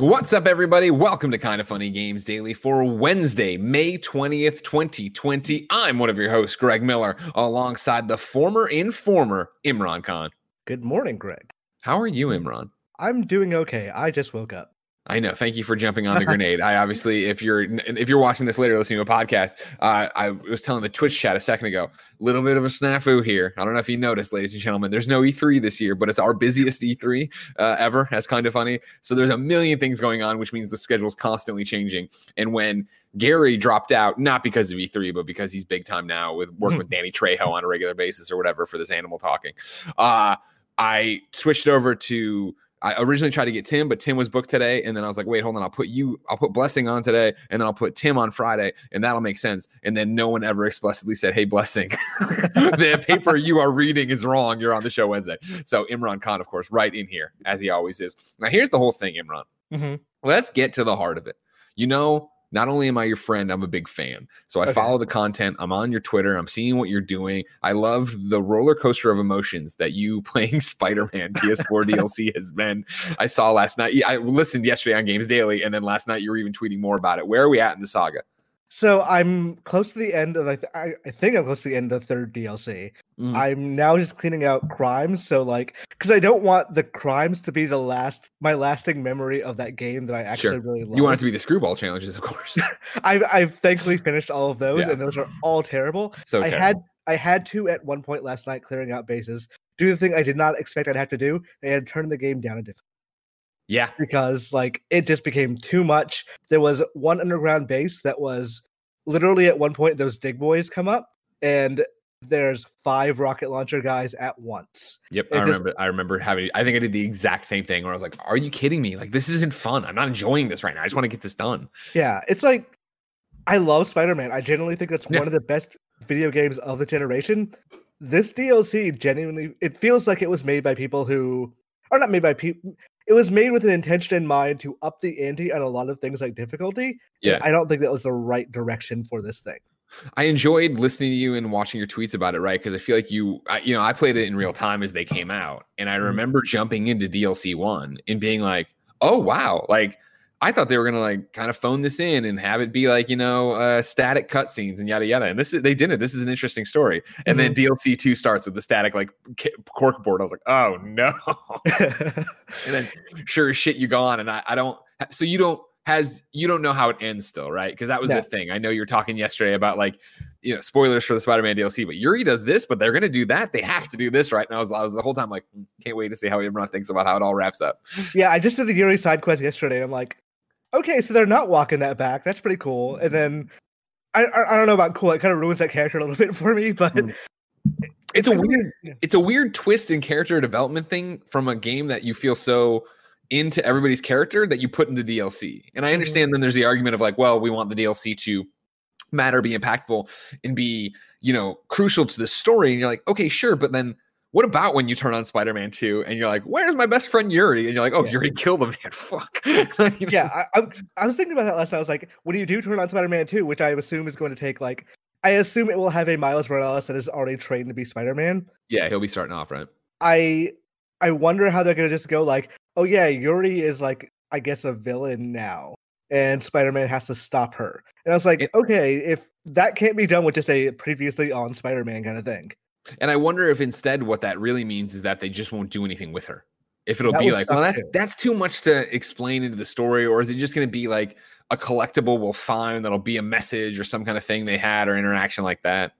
What's up, everybody? Welcome to Kind of Funny Games Daily for Wednesday, May 20th, 2020. I'm one of your hosts, Greg Miller, alongside the former informer, Imran Khan. Good morning, Greg. How are you, Imran? I'm doing okay. I just woke up. I know. Thank you for jumping on the grenade. I obviously, if you're if you're watching this later, listening to a podcast, uh, I was telling the Twitch chat a second ago. A Little bit of a snafu here. I don't know if you noticed, ladies and gentlemen. There's no E3 this year, but it's our busiest E3 uh, ever. That's kind of funny. So there's a million things going on, which means the schedule's constantly changing. And when Gary dropped out, not because of E3, but because he's big time now with working with Danny Trejo on a regular basis or whatever for this animal talking. Uh, I switched over to I originally tried to get Tim, but Tim was booked today. And then I was like, wait, hold on. I'll put you, I'll put Blessing on today. And then I'll put Tim on Friday. And that'll make sense. And then no one ever explicitly said, hey, Blessing, the paper you are reading is wrong. You're on the show Wednesday. So Imran Khan, of course, right in here, as he always is. Now, here's the whole thing, Imran. Mm-hmm. Let's get to the heart of it. You know, not only am I your friend, I'm a big fan. So I okay. follow the content. I'm on your Twitter. I'm seeing what you're doing. I love the roller coaster of emotions that you playing Spider Man PS4 DLC has been. I saw last night. I listened yesterday on Games Daily, and then last night you were even tweeting more about it. Where are we at in the saga? So I'm close to the end of I, th- I, I think I'm close to the end of the third DLC. Mm. I'm now just cleaning out crimes. So like, because I don't want the crimes to be the last my lasting memory of that game that I actually sure. really love. You want it to be the screwball challenges, of course. I've I've thankfully finished all of those, yeah. and those are all terrible. So terrible. I had I had to at one point last night clearing out bases do the thing I did not expect I'd have to do, and turn the game down a different. Yeah. Because like it just became too much. There was one underground base that was literally at one point those dig boys come up and there's five rocket launcher guys at once. Yep, it I just, remember. I remember having. I think I did the exact same thing where I was like, "Are you kidding me? Like this isn't fun. I'm not enjoying this right now. I just want to get this done." Yeah, it's like I love Spider Man. I genuinely think that's yeah. one of the best video games of the generation. This DLC genuinely, it feels like it was made by people who are not made by people it was made with an intention in mind to up the ante on a lot of things like difficulty. Yeah. I don't think that was the right direction for this thing. I enjoyed listening to you and watching your tweets about it, right? Because I feel like you, I, you know, I played it in real time as they came out, and I mm-hmm. remember jumping into DLC one and being like, "Oh wow!" Like I thought they were gonna like kind of phone this in and have it be like you know uh, static cutscenes and yada yada. And this is they didn't. This is an interesting story. And mm-hmm. then DLC two starts with the static like cork board. I was like, oh no. and then sure as shit you go on, and I, I don't. So you don't has you don't know how it ends still, right? Because that was the thing. I know you were talking yesterday about like you know spoilers for the Spider-Man DLC, but Yuri does this, but they're gonna do that. They have to do this, right? And I was I was the whole time like, hmm, can't wait to see how everyone thinks about how it all wraps up. Yeah, I just did the Yuri side quest yesterday. I'm like, okay, so they're not walking that back. That's pretty cool. And then I I, I don't know about cool. It kind of ruins that character a little bit for me, but. Mm. It's, it's a weird, yeah. it's a weird twist in character development thing from a game that you feel so into everybody's character that you put into the DLC. And I mm-hmm. understand mm-hmm. then there's the argument of like, well, we want the DLC to matter, be impactful, and be, you know, crucial to the story. And you're like, okay, sure, but then what about when you turn on Spider-Man 2 and you're like, "Where's my best friend Yuri?" And you're like, "Oh, yeah. Yuri killed the man." Fuck. you know? Yeah, I, I, was thinking about that last night. I was like, "What do you do turn on Spider-Man 2?" Which I assume is going to take like, I assume it will have a Miles Morales that is already trained to be Spider-Man. Yeah, he'll be starting off right. I I wonder how they're going to just go like, "Oh yeah, Yuri is like, I guess a villain now." And Spider-Man has to stop her. And I was like, it, okay, if that can't be done with just a previously on Spider-Man kind of thing, and I wonder if instead what that really means is that they just won't do anything with her. If it'll that be like, well, that's too. that's too much to explain into the story, or is it just going to be like a collectible we'll find that'll be a message or some kind of thing they had or interaction like that?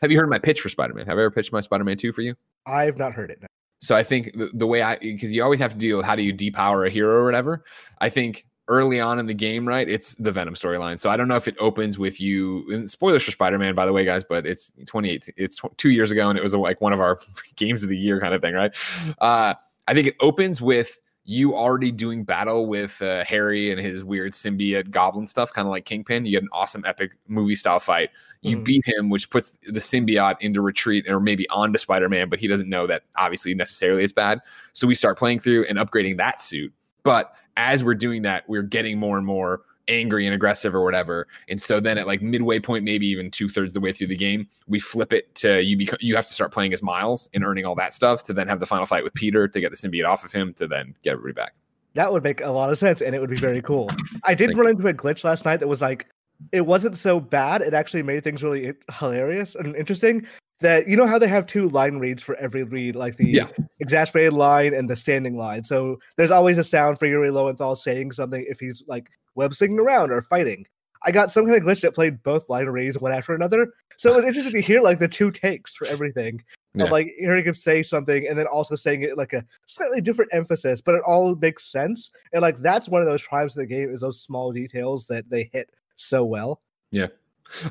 Have you heard my pitch for Spider Man? Have I ever pitched my Spider Man 2 for you? I've not heard it. No. So I think the, the way I because you always have to deal with how do you depower a hero or whatever. I think early on in the game, right? It's the Venom storyline. So I don't know if it opens with you. And spoilers for Spider Man, by the way, guys. But it's 28. It's tw- two years ago, and it was like one of our games of the year kind of thing, right? Uh, I think it opens with you already doing battle with uh, Harry and his weird symbiote goblin stuff, kind of like Kingpin. You get an awesome epic movie style fight. You mm-hmm. beat him, which puts the symbiote into retreat or maybe onto Spider Man, but he doesn't know that obviously necessarily it's bad. So we start playing through and upgrading that suit. But as we're doing that, we're getting more and more angry and aggressive or whatever. And so then at like midway point, maybe even two thirds the way through the game, we flip it to you. Become, you have to start playing as Miles and earning all that stuff to then have the final fight with Peter to get the symbiote off of him to then get everybody back. That would make a lot of sense, and it would be very cool. I did Thank run into a glitch last night that was like, it wasn't so bad. It actually made things really hilarious and interesting that you know how they have two line reads for every read, like the yeah. exasperated line and the standing line. So there's always a sound for Yuri Lowenthal saying something if he's like web slinging around or fighting. I got some kind of glitch that played both line reads one after another. So it was interesting to hear like the two takes for everything. Yeah. Of, like hearing him say something and then also saying it like a slightly different emphasis, but it all makes sense. And like that's one of those tribes in the game is those small details that they hit so well. Yeah.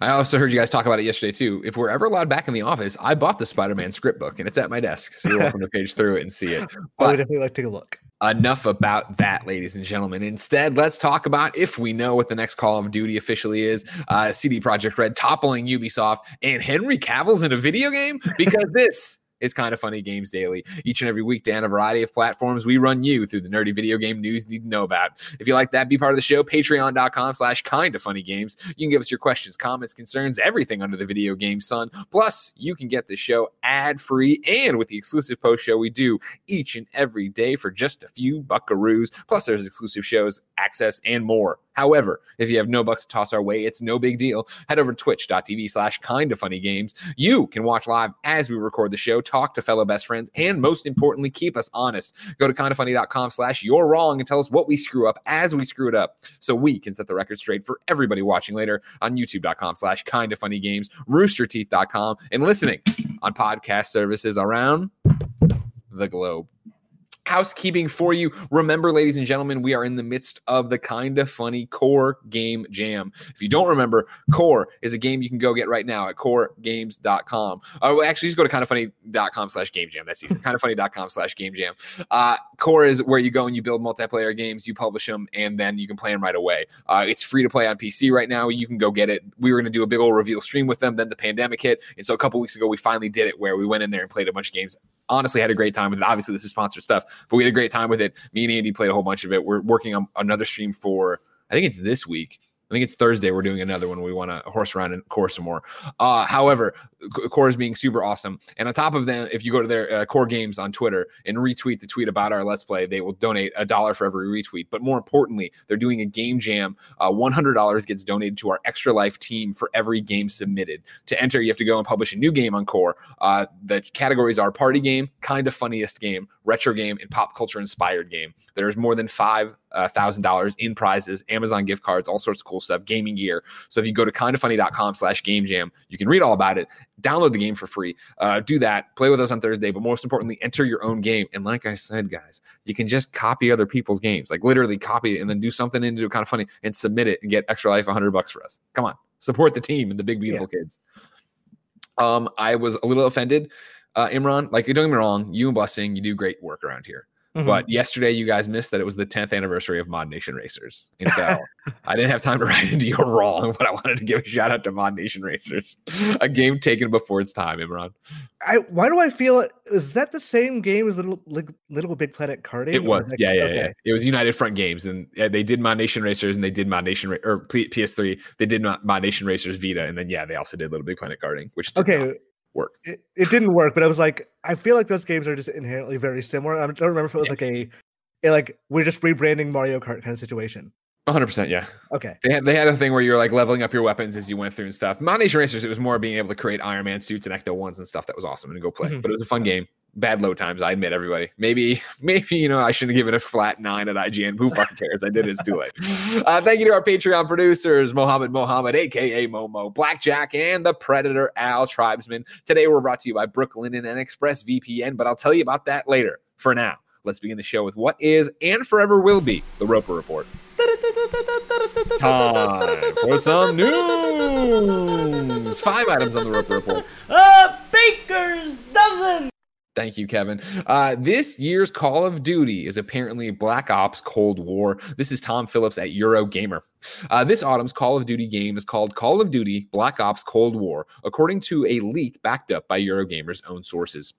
I also heard you guys talk about it yesterday too. If we're ever allowed back in the office, I bought the Spider-Man script book and it's at my desk, so you're welcome to page through it and see it. But I would definitely like to take a look. Enough about that, ladies and gentlemen. Instead, let's talk about if we know what the next Call of Duty officially is. Uh, CD Projekt Red toppling Ubisoft and Henry Cavill's in a video game because this is kind of funny games daily. Each and every weekday on a variety of platforms we run you through the nerdy video game news you need to know about. If you like that be part of the show. Patreon.com slash kind of funny games. You can give us your questions comments concerns everything under the video game sun. Plus you can get the show ad free and with the exclusive post show we do each and every day for just a few buckaroos. Plus there's exclusive shows access and more However, if you have no bucks to toss our way, it's no big deal. Head over to twitch.tv slash kind of funny games. You can watch live as we record the show, talk to fellow best friends, and most importantly, keep us honest. Go to kindoffunny.com slash you're wrong and tell us what we screw up as we screw it up so we can set the record straight for everybody watching later on youtube.com slash kind of funny games, roosterteeth.com, and listening on podcast services around the globe housekeeping for you. Remember, ladies and gentlemen, we are in the midst of the kind of funny core game jam. If you don't remember, core is a game you can go get right now at coregames.com. Oh, actually, just go to kindoffunny.com slash game jam. That's easy. kindoffunny.com slash game jam. Uh, core is where you go and you build multiplayer games, you publish them, and then you can play them right away. Uh, it's free to play on PC right now. You can go get it. We were going to do a big old reveal stream with them. Then the pandemic hit. And so a couple weeks ago, we finally did it where we went in there and played a bunch of games. Honestly, had a great time with it. Obviously, this is sponsored stuff but we had a great time with it. Me and Andy played a whole bunch of it. We're working on another stream for I think it's this week I think it's Thursday. We're doing another one. We want to horse around and core some more. Uh, however, core is being super awesome. And on top of that, if you go to their uh, core games on Twitter and retweet the tweet about our Let's Play, they will donate a dollar for every retweet. But more importantly, they're doing a game jam. Uh, $100 gets donated to our Extra Life team for every game submitted. To enter, you have to go and publish a new game on core. Uh, the categories are party game, kind of funniest game, retro game, and pop culture inspired game. There's more than five thousand dollars in prizes, Amazon gift cards, all sorts of cool stuff, gaming gear. So if you go to kindoffunny.com slash game jam, you can read all about it, download the game for free. Uh, do that, play with us on Thursday, but most importantly, enter your own game. And like I said, guys, you can just copy other people's games, like literally copy it and then do something into it kind of funny and submit it and get extra life 100 bucks for us. Come on, support the team and the big beautiful yeah. kids. Um, I was a little offended. Uh, Imran, like don't get me wrong, you and Blessing, you do great work around here. Mm-hmm. But yesterday, you guys missed that it was the 10th anniversary of Mod Nation Racers. And so I didn't have time to write into your wrong, but I wanted to give a shout out to Mod Nation Racers, a game taken before its time, Imran. I why do I feel is that the same game as Little Little Big Planet karting? It was, yeah, yeah, okay. yeah. It was United Front Games, and they did Mod Nation Racers, and they did Mod Nation or PS3. They did Mod Nation Racers Vita, and then yeah, they also did Little Big Planet karting, which okay work. It, it didn't work, but I was like, I feel like those games are just inherently very similar. I don't remember if it was yeah. like a, a, like we're just rebranding Mario Kart kind of situation. 100%, yeah. Okay. They had, they had a thing where you're like leveling up your weapons as you went through and stuff. Nation Racers, it was more being able to create Iron Man suits and Ecto ones and stuff that was awesome and go play. Mm-hmm. But it was a fun game. bad load times. I admit, everybody. Maybe, maybe you know, I shouldn't have given a flat nine at IGN. Who fucking cares? I did it. It's too late. Uh, thank you to our Patreon producers, Mohammed Mohammed, aka Momo, Blackjack, and the Predator Al Tribesman. Today, we're brought to you by Brooklinen and ExpressVPN, but I'll tell you about that later. For now, let's begin the show with what is and forever will be the Roper Report. Time for some news. Five items on the Roper Report. A baker's dozen. Thank you, Kevin. Uh, this year's Call of Duty is apparently Black Ops Cold War. This is Tom Phillips at Eurogamer. Uh, this autumn's Call of Duty game is called Call of Duty Black Ops Cold War, according to a leak backed up by Eurogamer's own sources.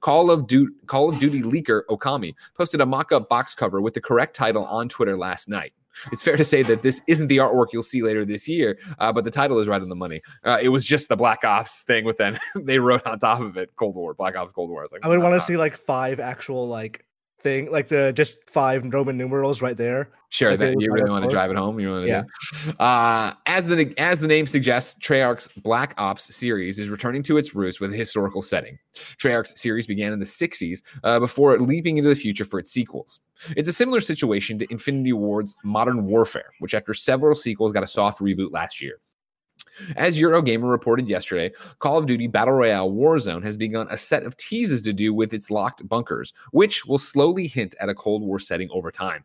Call of, du- Call of Duty leaker Okami posted a mock up box cover with the correct title on Twitter last night. It's fair to say that this isn't the artwork you'll see later this year, uh, but the title is right on the money. Uh, it was just the Black Ops thing with them. they wrote on top of it Cold War, Black Ops Cold War. I, like, I would want to see like five actual like thing, like the just five Roman numerals right there. Sure, Like that you really want to drive it home. You want to, Yeah. do. Uh, as the as the name suggests, Treyarch's Black Ops series is returning to its roots with a historical setting. Treyarch's series began in the '60s uh, before leaping into the future for its sequels. It's a similar situation to Infinity Ward's Modern Warfare, which after several sequels got a soft reboot last year. As Eurogamer reported yesterday, Call of Duty Battle Royale Warzone has begun a set of teases to do with its locked bunkers, which will slowly hint at a Cold War setting over time.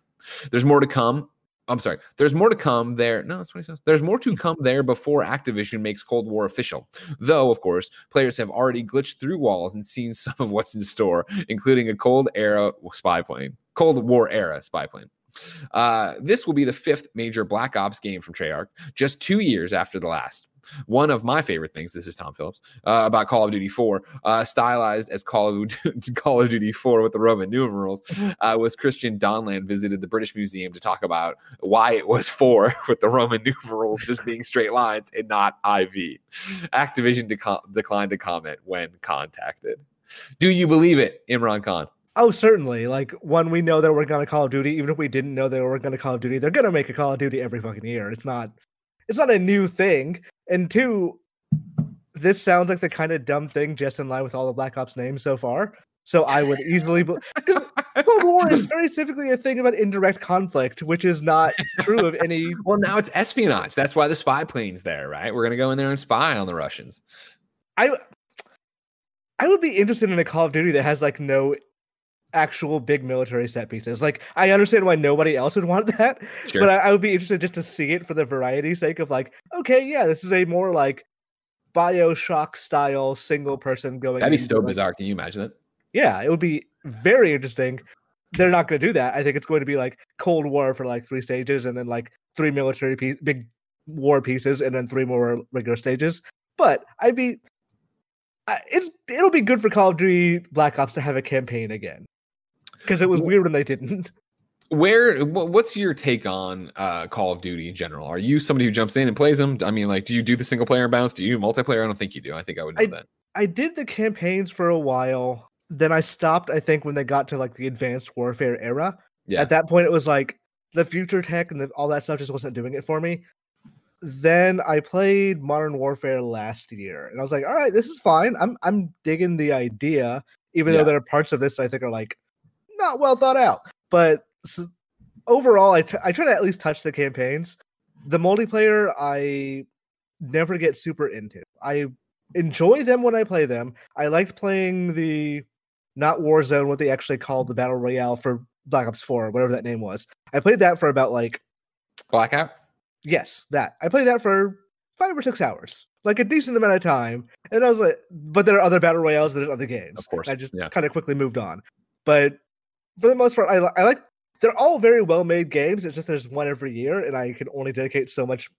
There's more to come. I'm sorry. There's more to come there. No, that's what he says. There's more to come there before Activision makes Cold War official. Though, of course, players have already glitched through walls and seen some of what's in store, including a Cold Era spy plane, Cold War era spy plane. Uh, this will be the fifth major Black Ops game from Treyarch, just two years after the last. One of my favorite things, this is Tom Phillips, uh, about Call of Duty 4, uh, stylized as Call of, Call of Duty 4 with the Roman numerals, uh, was Christian Donlan visited the British Museum to talk about why it was 4 with the Roman numerals just being straight lines and not IV. Activision deco- declined to comment when contacted. Do you believe it, Imran Khan? Oh, certainly. Like when we know they're working on a Call of Duty, even if we didn't know they were working on a Call of Duty, they're gonna make a Call of Duty every fucking year. It's not it's not a new thing. And two, this sounds like the kind of dumb thing just in line with all the Black Ops names so far. So I would easily because Cold War is very specifically a thing about indirect conflict, which is not true of any Well, now it's espionage. That's why the spy plane's there, right? We're gonna go in there and spy on the Russians. I I would be interested in a Call of Duty that has like no actual big military set pieces. Like I understand why nobody else would want that, Sure. but I, I would be interested just to see it for the variety sake of like, okay, yeah, this is a more like Bioshock style single person going. That'd be so like- bizarre. Can you imagine it? Yeah, it would be very interesting. They're not going to do that. I think it's going to be like Cold War for like three stages, and then like three military piece, big war pieces, and then three more regular stages. But I'd be, I- it's it'll be good for Call of Duty Black Ops to have a campaign again, because it was weird when they didn't. Where? What's your take on uh, Call of Duty in general? Are you somebody who jumps in and plays them? I mean, like, do you do the single player bounce? Do you do multiplayer? I don't think you do. I think I would know I- that. I did the campaigns for a while. Then I stopped. I think when they got to like the Advanced Warfare era. Yeah. At that point, it was like the future tech and the, all that stuff just wasn't doing it for me. Then I played Modern Warfare last year, and I was like, "All right, this is fine. I'm I'm digging the idea, even Yeah. though there are parts of this I think are like not well thought out." But s overall, I t- I try to at least touch the campaigns. The multiplayer, I never get super into. I enjoy them when I play them. I liked playing the not Warzone, what they actually called the Battle Royale for Black Ops 4, whatever that name was. I played that for about like Blackout. yes, that. I played that for five or six hours. Like a decent amount of time. And I was like, but there are other battle royales, there's other games. Of course, I just yeah. kind of quickly moved on. But for the most part, I, I like they're all very well made games. It's just there's one every year, and I can only dedicate so much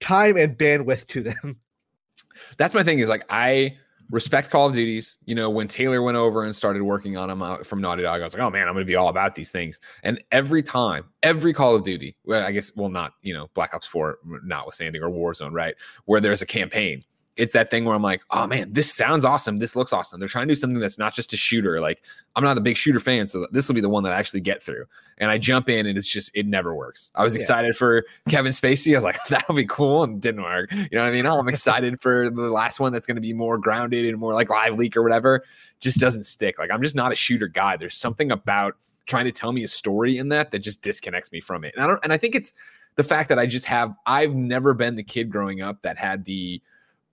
time and bandwidth to them. That's my thing. Is like I respect Call of Duties. You know, when Taylor went over and started working on them uh, from Naughty Dog, I was like, oh man, I'm going to be all about these things. And every time, every Call of Duty, well, I guess, well, not you know, Black Ops Four, notwithstanding, or Warzone, right, where there's a campaign. It's that thing where I'm like, oh man, this sounds awesome. This looks awesome. They're trying to do something that's not just a shooter. Like I'm not a big shooter fan, so this will be the one that I actually get through. And I jump in, and it's just it never works. I was Yeah. excited for Kevin Spacey. I was like, that'll be cool, and didn't work. You know what I mean? Oh, I'm excited for the last one that's going to be more grounded and more like live leak or whatever. Just doesn't stick. Like I'm just not a shooter guy. There's something about trying to tell me a story in that that just disconnects me from it. And I don't. And I think it's the fact that I just have. I've never been the kid growing up that had the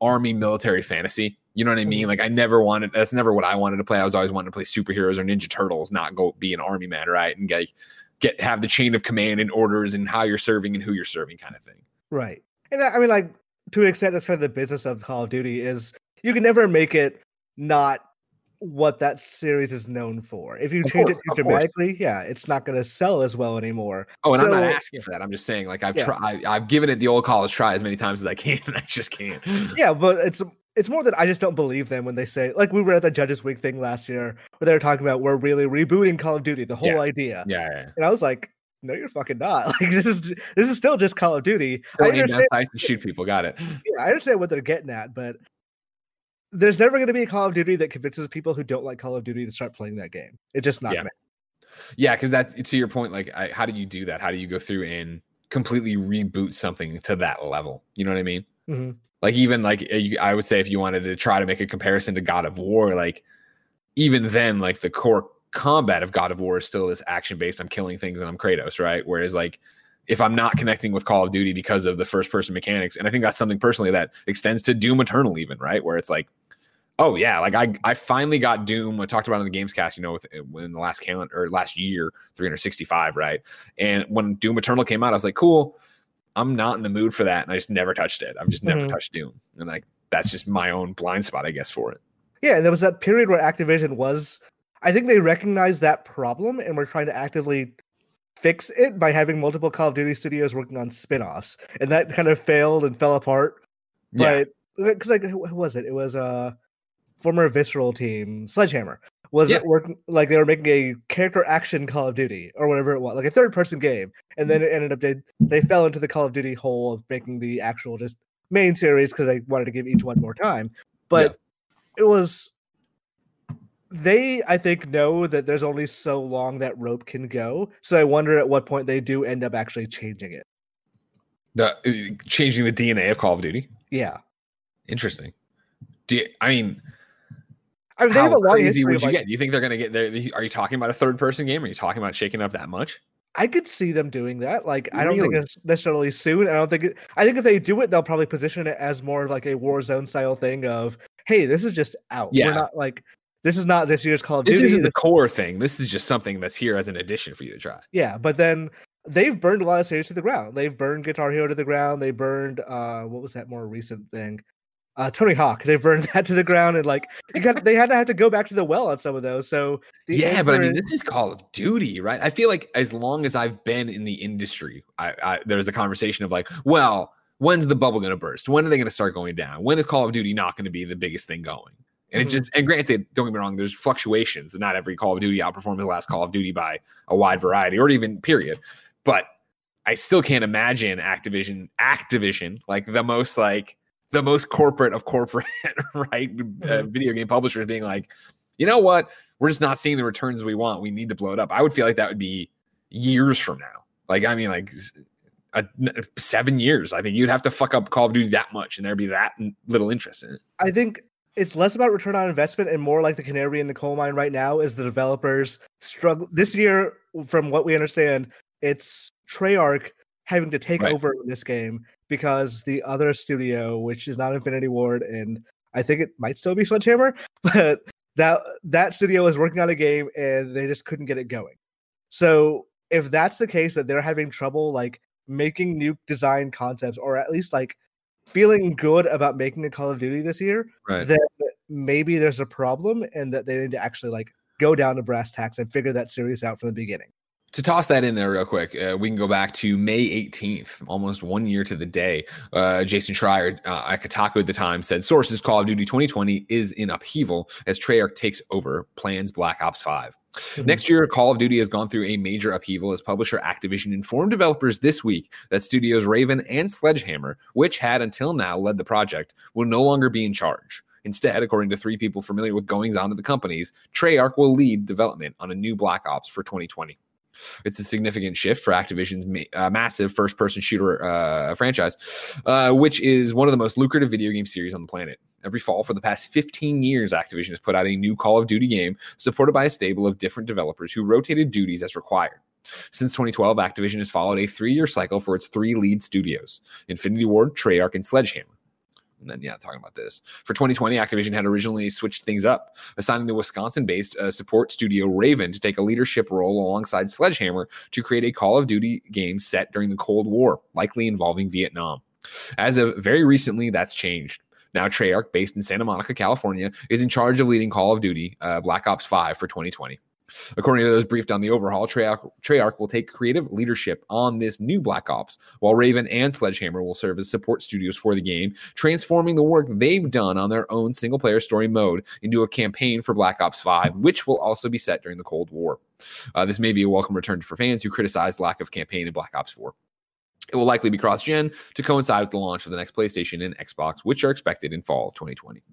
army military fantasy. You know what I mean? Mm-hmm. Like I never wanted that's never what I wanted to play. I was always wanting to play superheroes or Ninja Turtles, not go be an army man, right? And get get have the chain of command and orders and how you're serving and who you're serving kind of thing. Right. And I I mean, like, to an extent, that's kind of the business of Call of Duty is you can never make it not what that series is known for. If you Of change course, it of too course. dramatically, yeah, it's not going to sell as well anymore. Oh, and I'm not asking for that. I'm just saying, like I've Yeah. tried I've given it the old college try as many times as I can, and I just can't. Yeah, but it's it's more that I just don't believe them when they say like we were at the Judges Week thing last year where they were talking about we're really rebooting Call of Duty, the whole Yeah. idea. Yeah, yeah. And I was like, no, you're fucking not. Like this is this is still just Call of Duty. Still I understand, sights and shoot people. Got it. yeah, I understand what they're getting at, but there's never going to be a Call of Duty that convinces people who don't like Call of Duty to start playing that game. It's just not Yeah. Yeah, because that's to your point. Like, I, how do you do that? How do you go through and completely reboot something to that level? You know what I mean? Mhm. Like, even like you- I would say, if you wanted to try to make a comparison to God of War, like even then, like the core combat of God of War is still this action based. I'm killing things and I'm Kratos, right? Whereas like if I'm not connecting with Call of Duty because of the first person mechanics, and I think that's something personally that extends to Doom Eternal, even right, where it's like Oh yeah, like I I finally got Doom. I talked about in the games cast, you know, with in the last calendar or last year, 365, right? And when Doom Eternal came out, I was like, cool. I'm not in the mood for that, and I just never touched it. I've just never Mhm. touched Doom, and like that's just my own blind spot, I guess, for it. Yeah, and there was that period where Activision was. I think they recognized that problem and were trying to actively fix it by having multiple Call of Duty studios working on spin-offs, and that kind of failed and fell apart. But because like who who was it? It was a former Visceral team, Sledgehammer. Was Yeah. it working like they were making a character action Call of Duty or whatever it was, like a third person game, and then it ended up they they fell into the Call of Duty hole of making the actual just main series because they wanted to give each one more time. But it was they I think know that there's only so long that rope can go. So I wonder at what point they do end up actually changing it. the uh, changing the DNA of Call of Duty. Yeah. Interesting. Do you, I mean I mean, they how have a long crazy would of, you like, get? Do you think they're gonna get there? Are you talking about a third person game? Are you talking about shaking up that much? I could see them doing that. Like, I don't think it's necessarily soon. I don't think it, I think if they do it, they'll probably position it as more of like a Warzone style thing of, hey, this is just out. Yeah. We're not like this is not this year's Call of This Duty. isn't the core thing. This is just something that's here as an addition for you to try. yeah, but then they've burned a lot of series to the ground. They've burned Guitar Hero to the ground. They burned uh what was that more recent thing? Uh Tony Hawk. They burned that to the ground and like got they had to have to go back to the well on some of those. So yeah, but I mean, this is Call of Duty, right? I feel like as long as I've been in the industry, I, I there's a conversation of like, well, when's the bubble going to burst? When are they going to start going down? When is Call of Duty not going to be the biggest thing going? And it just and granted, don't get me wrong, there's fluctuations. and Not every Call of Duty outperforms the last Call of Duty by a wide variety, or even period. But I still can't imagine Activision, Activision, like the most like the most corporate of corporate, right? Uh, Mhm. video game publishers being like, you know what? We're just not seeing the returns we want. We need to blow it up. I would feel like that would be years from now. Like, I mean, like a, seven years. I think you'd have to fuck up Call of Duty that much, and there'd be that little interest in it. I think it's less about return on investment and more like the canary in the coal mine right now is the developers struggle this year from what we understand it's treyarch having to take Right. over this game because the other studio which is not infinity ward and i think it might still be sledgehammer but that that studio is working on a game and they just couldn't get it going so if that's the case that they're having trouble like making new design concepts or at least like feeling good about making a call of duty this year Right. then maybe there's a problem and that they need to actually like go down to brass tacks and figure that series out from the beginning. To toss that in there real quick, uh, we can go back to May 18th, almost one year to the day. Uh, Jason Schreier uh, at Kotaku at the time said, "Sources: Call of Duty 2020 is in upheaval as Treyarch takes over plans Black Ops 5." Mm-hmm. Next year, Call of Duty has gone through a major upheaval as publisher Activision informed developers this week that studios Raven and Sledgehammer, which had until now led the project, will no longer be in charge. Instead, according to three people familiar with goings on at the companies, Treyarch will lead development on a new Black Ops for 2020. It's a significant shift for Activision's ma- uh, massive first person shooter uh, franchise, uh, which is one of the most lucrative video game series on the planet. Every fall for the past 15 years, Activision has put out a new Call of Duty game supported by a stable of different developers who rotated duties as required. Since 2012, Activision has followed a three year cycle for its three lead studios Infinity Ward, Treyarch, and Sledgehammer. And then, yeah, talking about this. For 2020, Activision had originally switched things up, assigning the Wisconsin based uh, support studio Raven to take a leadership role alongside Sledgehammer to create a Call of Duty game set during the Cold War, likely involving Vietnam. As of very recently, that's changed. Now, Treyarch, based in Santa Monica, California, is in charge of leading Call of Duty uh, Black Ops 5 for 2020. According to those briefed on the overhaul, Treyarch, will take creative leadership on this new Black Ops, while Raven and Sledgehammer will serve as support studios for the game, transforming the work they've done on their own single player story mode into a campaign for Black Ops 5, which will also be set during the Cold War. Uh, this may be a welcome return for fans who criticized lack of campaign in Black Ops 4. It will likely be cross gen to coincide with the launch of the next PlayStation and Xbox, which are expected in fall of 2020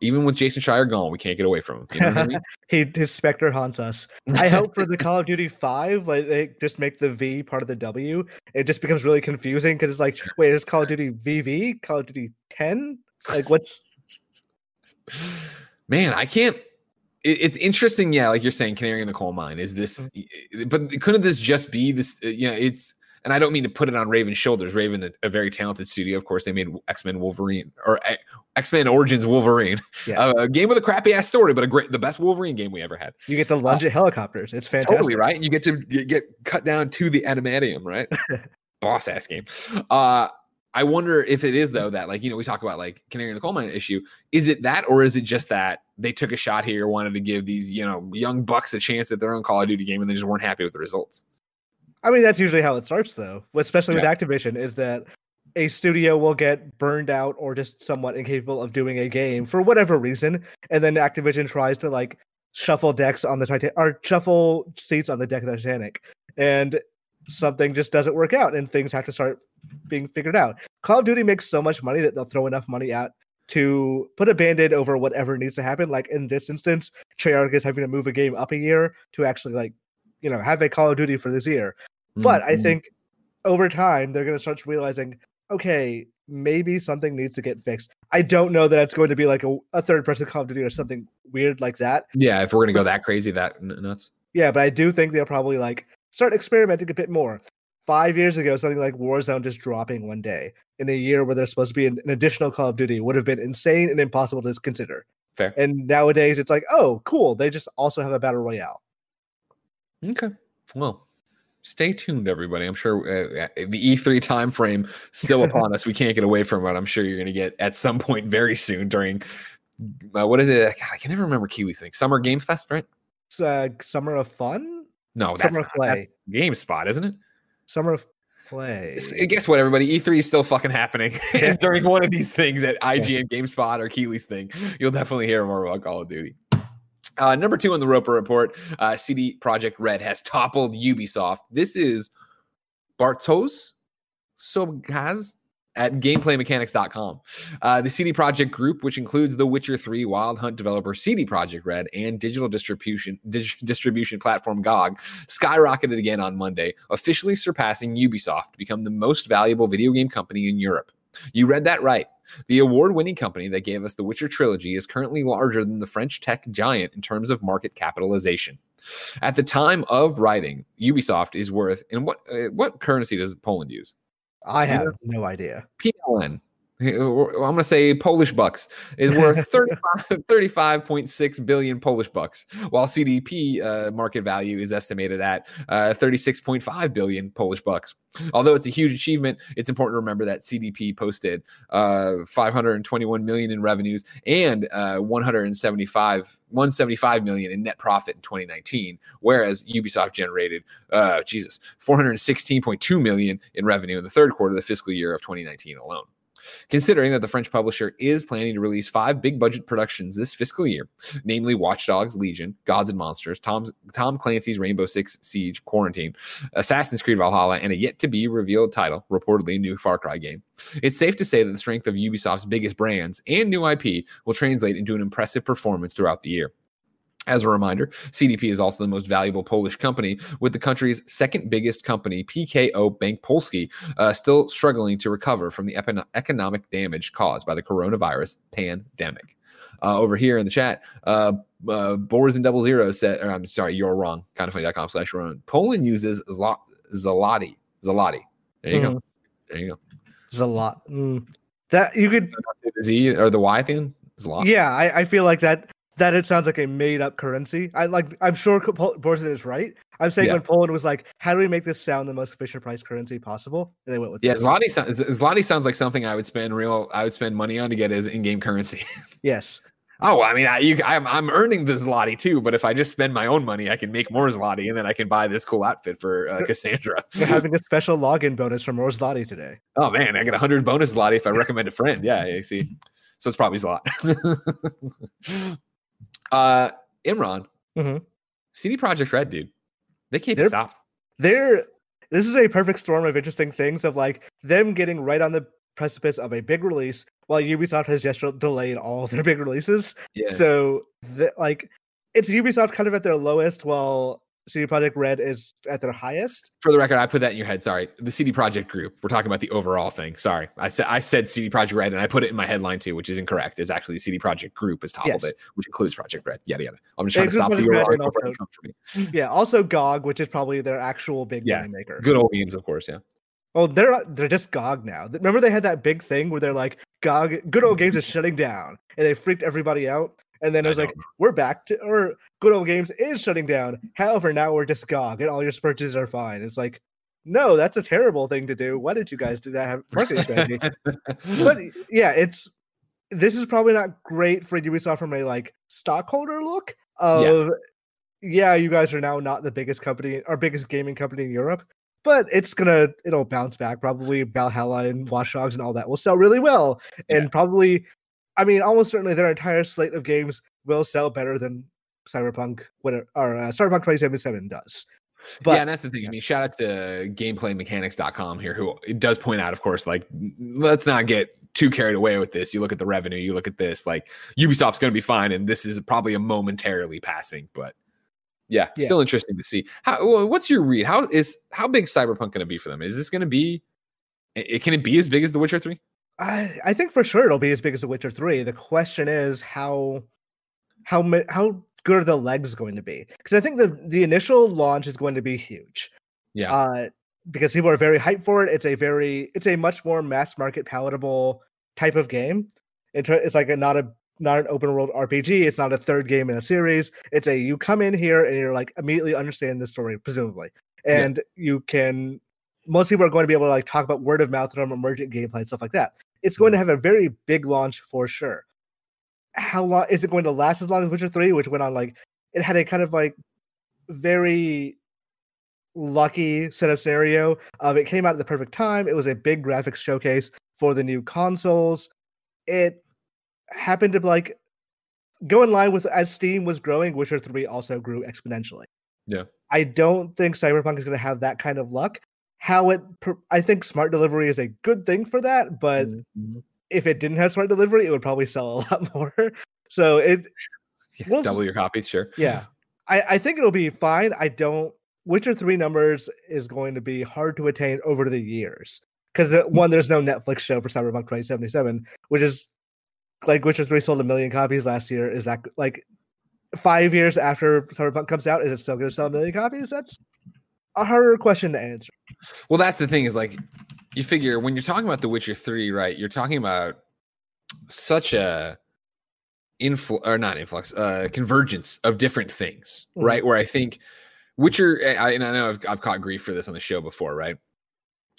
even with Jason Schreier gone, we can't get away from him. You know I mean? he his specter haunts us. I hope for the Call of Duty Five, like they just make the V part of the W. It just becomes really confusing because it's like, wait, is Call of Duty VV, Call of Duty Ten? Like, what's? Man, I can't. It, it's interesting, yeah. Like you're saying, canary in the coal mine. Is this? Mm. But couldn't this just be this? Uh, you know, it's and I don't mean to put it on Raven's shoulders. Raven, a, a very talented studio, of course. They made X Men Wolverine or eh, X Men Origins Wolverine, yes. uh, a game with a crappy ass story, but a great, the best Wolverine game we ever had. You get to lunge uh, at helicopters. It's fantastic, totally right. You get to get cut down to the adamantium, right? Boss ass game. Uh, I wonder if it is though that like you know we talk about like canary in the coal mine issue. Is it that or is it just that they took a shot here, wanted to give these you know young bucks a chance at their own Call of Duty game, and they just weren't happy with the results? I mean, that's usually how it starts, though, especially yeah. with Activision, is that a studio will get burned out or just somewhat incapable of doing a game for whatever reason, and then Activision tries to like shuffle decks on the Titanic or shuffle seats on the deck of the Titanic, and something just doesn't work out, and things have to start being figured out. Call of Duty makes so much money that they'll throw enough money out to put a band-aid over whatever needs to happen. Like in this instance, Treyarch is having to move a game up a year to actually like, you know, have a Call of Duty for this year. But mm-hmm. I think over time they're going to start realizing, okay, maybe something needs to get fixed. I don't know that it's going to be like a, a third person Call of Duty or something weird like that. Yeah, if we're going to go that crazy, that nuts. Yeah, but I do think they'll probably like start experimenting a bit more. Five years ago, something like Warzone just dropping one day in a year where there's supposed to be an, an additional Call of Duty would have been insane and impossible to consider. Fair. And nowadays, it's like, oh, cool. They just also have a battle royale. Okay. Well, stay tuned, everybody. I'm sure uh, uh the E3 time frame still upon us. We can't get away from it. I'm sure you're going to get at some point very soon during uh, what is it? God, I can never remember Keighley's thing. Summer Game Fest, right? It's uh, Summer of Fun. No, that's Summer of Play. That's GameSpot, isn't it? Summer of Play. Guess what, everybody? E3 is still fucking happening. during one of these things at IGN, GameSpot, or Keighley's thing, you'll definitely hear more about Call of Duty. Uh, number two on the Roper report, uh, CD Projekt Red has toppled Ubisoft. This is Bartosz Sobczak at gameplaymechanics.com. Uh, the CD Projekt Group, which includes The Witcher 3 Wild Hunt developer CD Projekt Red and digital distribution dig- distribution platform GOG, skyrocketed again on Monday, officially surpassing Ubisoft to become the most valuable video game company in Europe. You read that right. The award winning company that gave us the Witcher trilogy is currently larger than the French tech giant in terms of market capitalization. At the time of writing, Ubisoft is worth, in what uh, what currency does Poland use? I have no idea. PLN. I'm going to say Polish bucks is worth 35.6 billion Polish bucks, while CDP uh, market value is estimated at uh, 36.5 billion Polish bucks. Although it's a huge achievement, it's important to remember that CDP posted uh, 521 million in revenues and uh, 175 175 million in net profit in 2019, whereas Ubisoft generated uh, Jesus 416.2 million in revenue in the third quarter of the fiscal year of 2019 alone. Considering that the French publisher is planning to release five big budget productions this fiscal year, namely Watch Dogs Legion, Gods and Monsters, Tom's, Tom Clancy's Rainbow Six Siege Quarantine, Assassin's Creed Valhalla, and a yet to be revealed title, reportedly a new Far Cry game. It's safe to say that the strength of Ubisoft's biggest brands and new IP will translate into an impressive performance throughout the year. As a reminder, CDP is also the most valuable Polish company, with the country's second biggest company, PKO Bank Polski, uh, still struggling to recover from the epi- economic damage caused by the coronavirus pandemic. Uh, over here in the chat, uh, uh, Boars and Double Zero said, or, I'm sorry, you're wrong. Kind of funny.com slash wrong. Poland uses Zlot, Zalati. Zalati. There you Mhm. go. There you go. There's. Mm. That you could, The Z or the Y thing? Zlot. yeah. I, I feel like that that it sounds like a made up currency. I like. I'm sure Pol- is right. I'm saying Yeah. when Poland was like, how do we make this sound the most Fisher Price currency possible? And they went with Yeah, this. Zloty sounds Zloty sounds like something I would spend real I would spend money on to get as in-game currency. Yes. oh, I mean, I, you, I'm I'm earning the Zloty too, but if I just spend my own money, I can make more Zloty, and then I can buy this cool outfit for uh, Cassandra. We're having a special login bonus from Rose Lottie today. oh man, I get 100 bonus Zloty if I recommend a friend. Yeah, you see, so it's probably Zlot. Uh, Imran, Mhm. CD Projekt Red, dude, they can't be They're- stopped. They're this is a perfect storm of interesting things of like them getting right on the precipice of a big release while Ubisoft has just delayed all their big releases. Yeah, So the, like it's Ubisoft kind of at their lowest while CD Projekt Red is at their highest. for the record, I put that in your head. Sorry, the CD Projekt Group. We're talking about the overall thing. Sorry, I said I said CD Projekt Red, and I put it in my headline too, which is incorrect. It's actually the CD Projekt Group is top of it, which includes Projekt Red. Yada yada. I'm just trying to stop the Projekt Red URL and before it also- comes for me. Yeah, also GOG, which is probably their actual big Yeah, money maker. Good old games, of course. Yeah. Well, they're they're just GOG now. Remember they had that big thing where they're like GOG, Good Old Games is shutting down, and they freaked everybody out. And then it I was like, don't we're back to, or Good Old Games is shutting down. However, now we're just GOG, and all your purchases are fine. It's like, no, that's a terrible thing to do. Why did you guys do that marketing strategy? but yeah, it's this is probably not great for Ubisoft from a like stockholder look of yeah. you guys are now not the biggest company or biggest gaming company in Europe, but it's gonna it'll bounce back. Probably Valhalla and Watch Dogs and all that will sell really well, and probably I mean almost certainly their entire slate of games will sell better than Cyberpunk whatever or uh, Cyberpunk 2077 does. But yeah, and that's the thing. I mean, shout out to gameplaymechanics.com here, who it does point out, of course, like let's not get too carried away with this. You look at the revenue, you look at this, like Ubisoft's going to be fine, and this is probably a momentarily passing, but yeah, Yeah. still interesting to see. How well, what's your read? How is how big Cyberpunk going to be for them? Is this going to be? It, can it be as big as The Witcher Three? I, I think for sure it'll be as big as The Witcher 3. The question is how how how good are the legs going to be? Because I think the the initial launch is going to be huge. Yeah. Uh, because people are very hyped for it. It's a very it's a much more mass market palatable type of game. It's like a not a not an open world RPG. It's not a third game in a series. It's a you come in here and you're like immediately understand the story, presumably, Yeah. and you can. Most people are going to be able to like talk about word of mouth from emergent gameplay and stuff like that. It's going to have a very big launch for sure. How long is it going to last as long as Witcher 3, which went on like it had a kind of like very lucky setup scenario of it came out at the perfect time. It was a big graphics showcase for the new consoles. It happened to like go in line with as Steam was growing, Witcher 3 also grew exponentially. Yeah. I don't think Cyberpunk is going to have that kind of luck. How it, I think smart delivery is a good thing for that, but Mhm. if it didn't have smart delivery, it would probably sell a lot more. So it, Yeah, we'll double your copies, sure. yeah, I, I think it'll be fine. I don't. Witcher three numbers is going to be hard to attain over the years because one, there's no Netflix show for Cyberpunk 2077, which is like Witcher three sold a million copies last year. Is that like five years after Cyberpunk comes out? Is it still going to sell a million copies? That's a harder question to answer. Well, that's the thing is like you figure when you're talking about The Witcher 3, right? You're talking about such a influx or not influx, uh convergence of different things, Mhm. right? Where I think Witcher I, and I know I've, I've caught grief for this on the show before, right?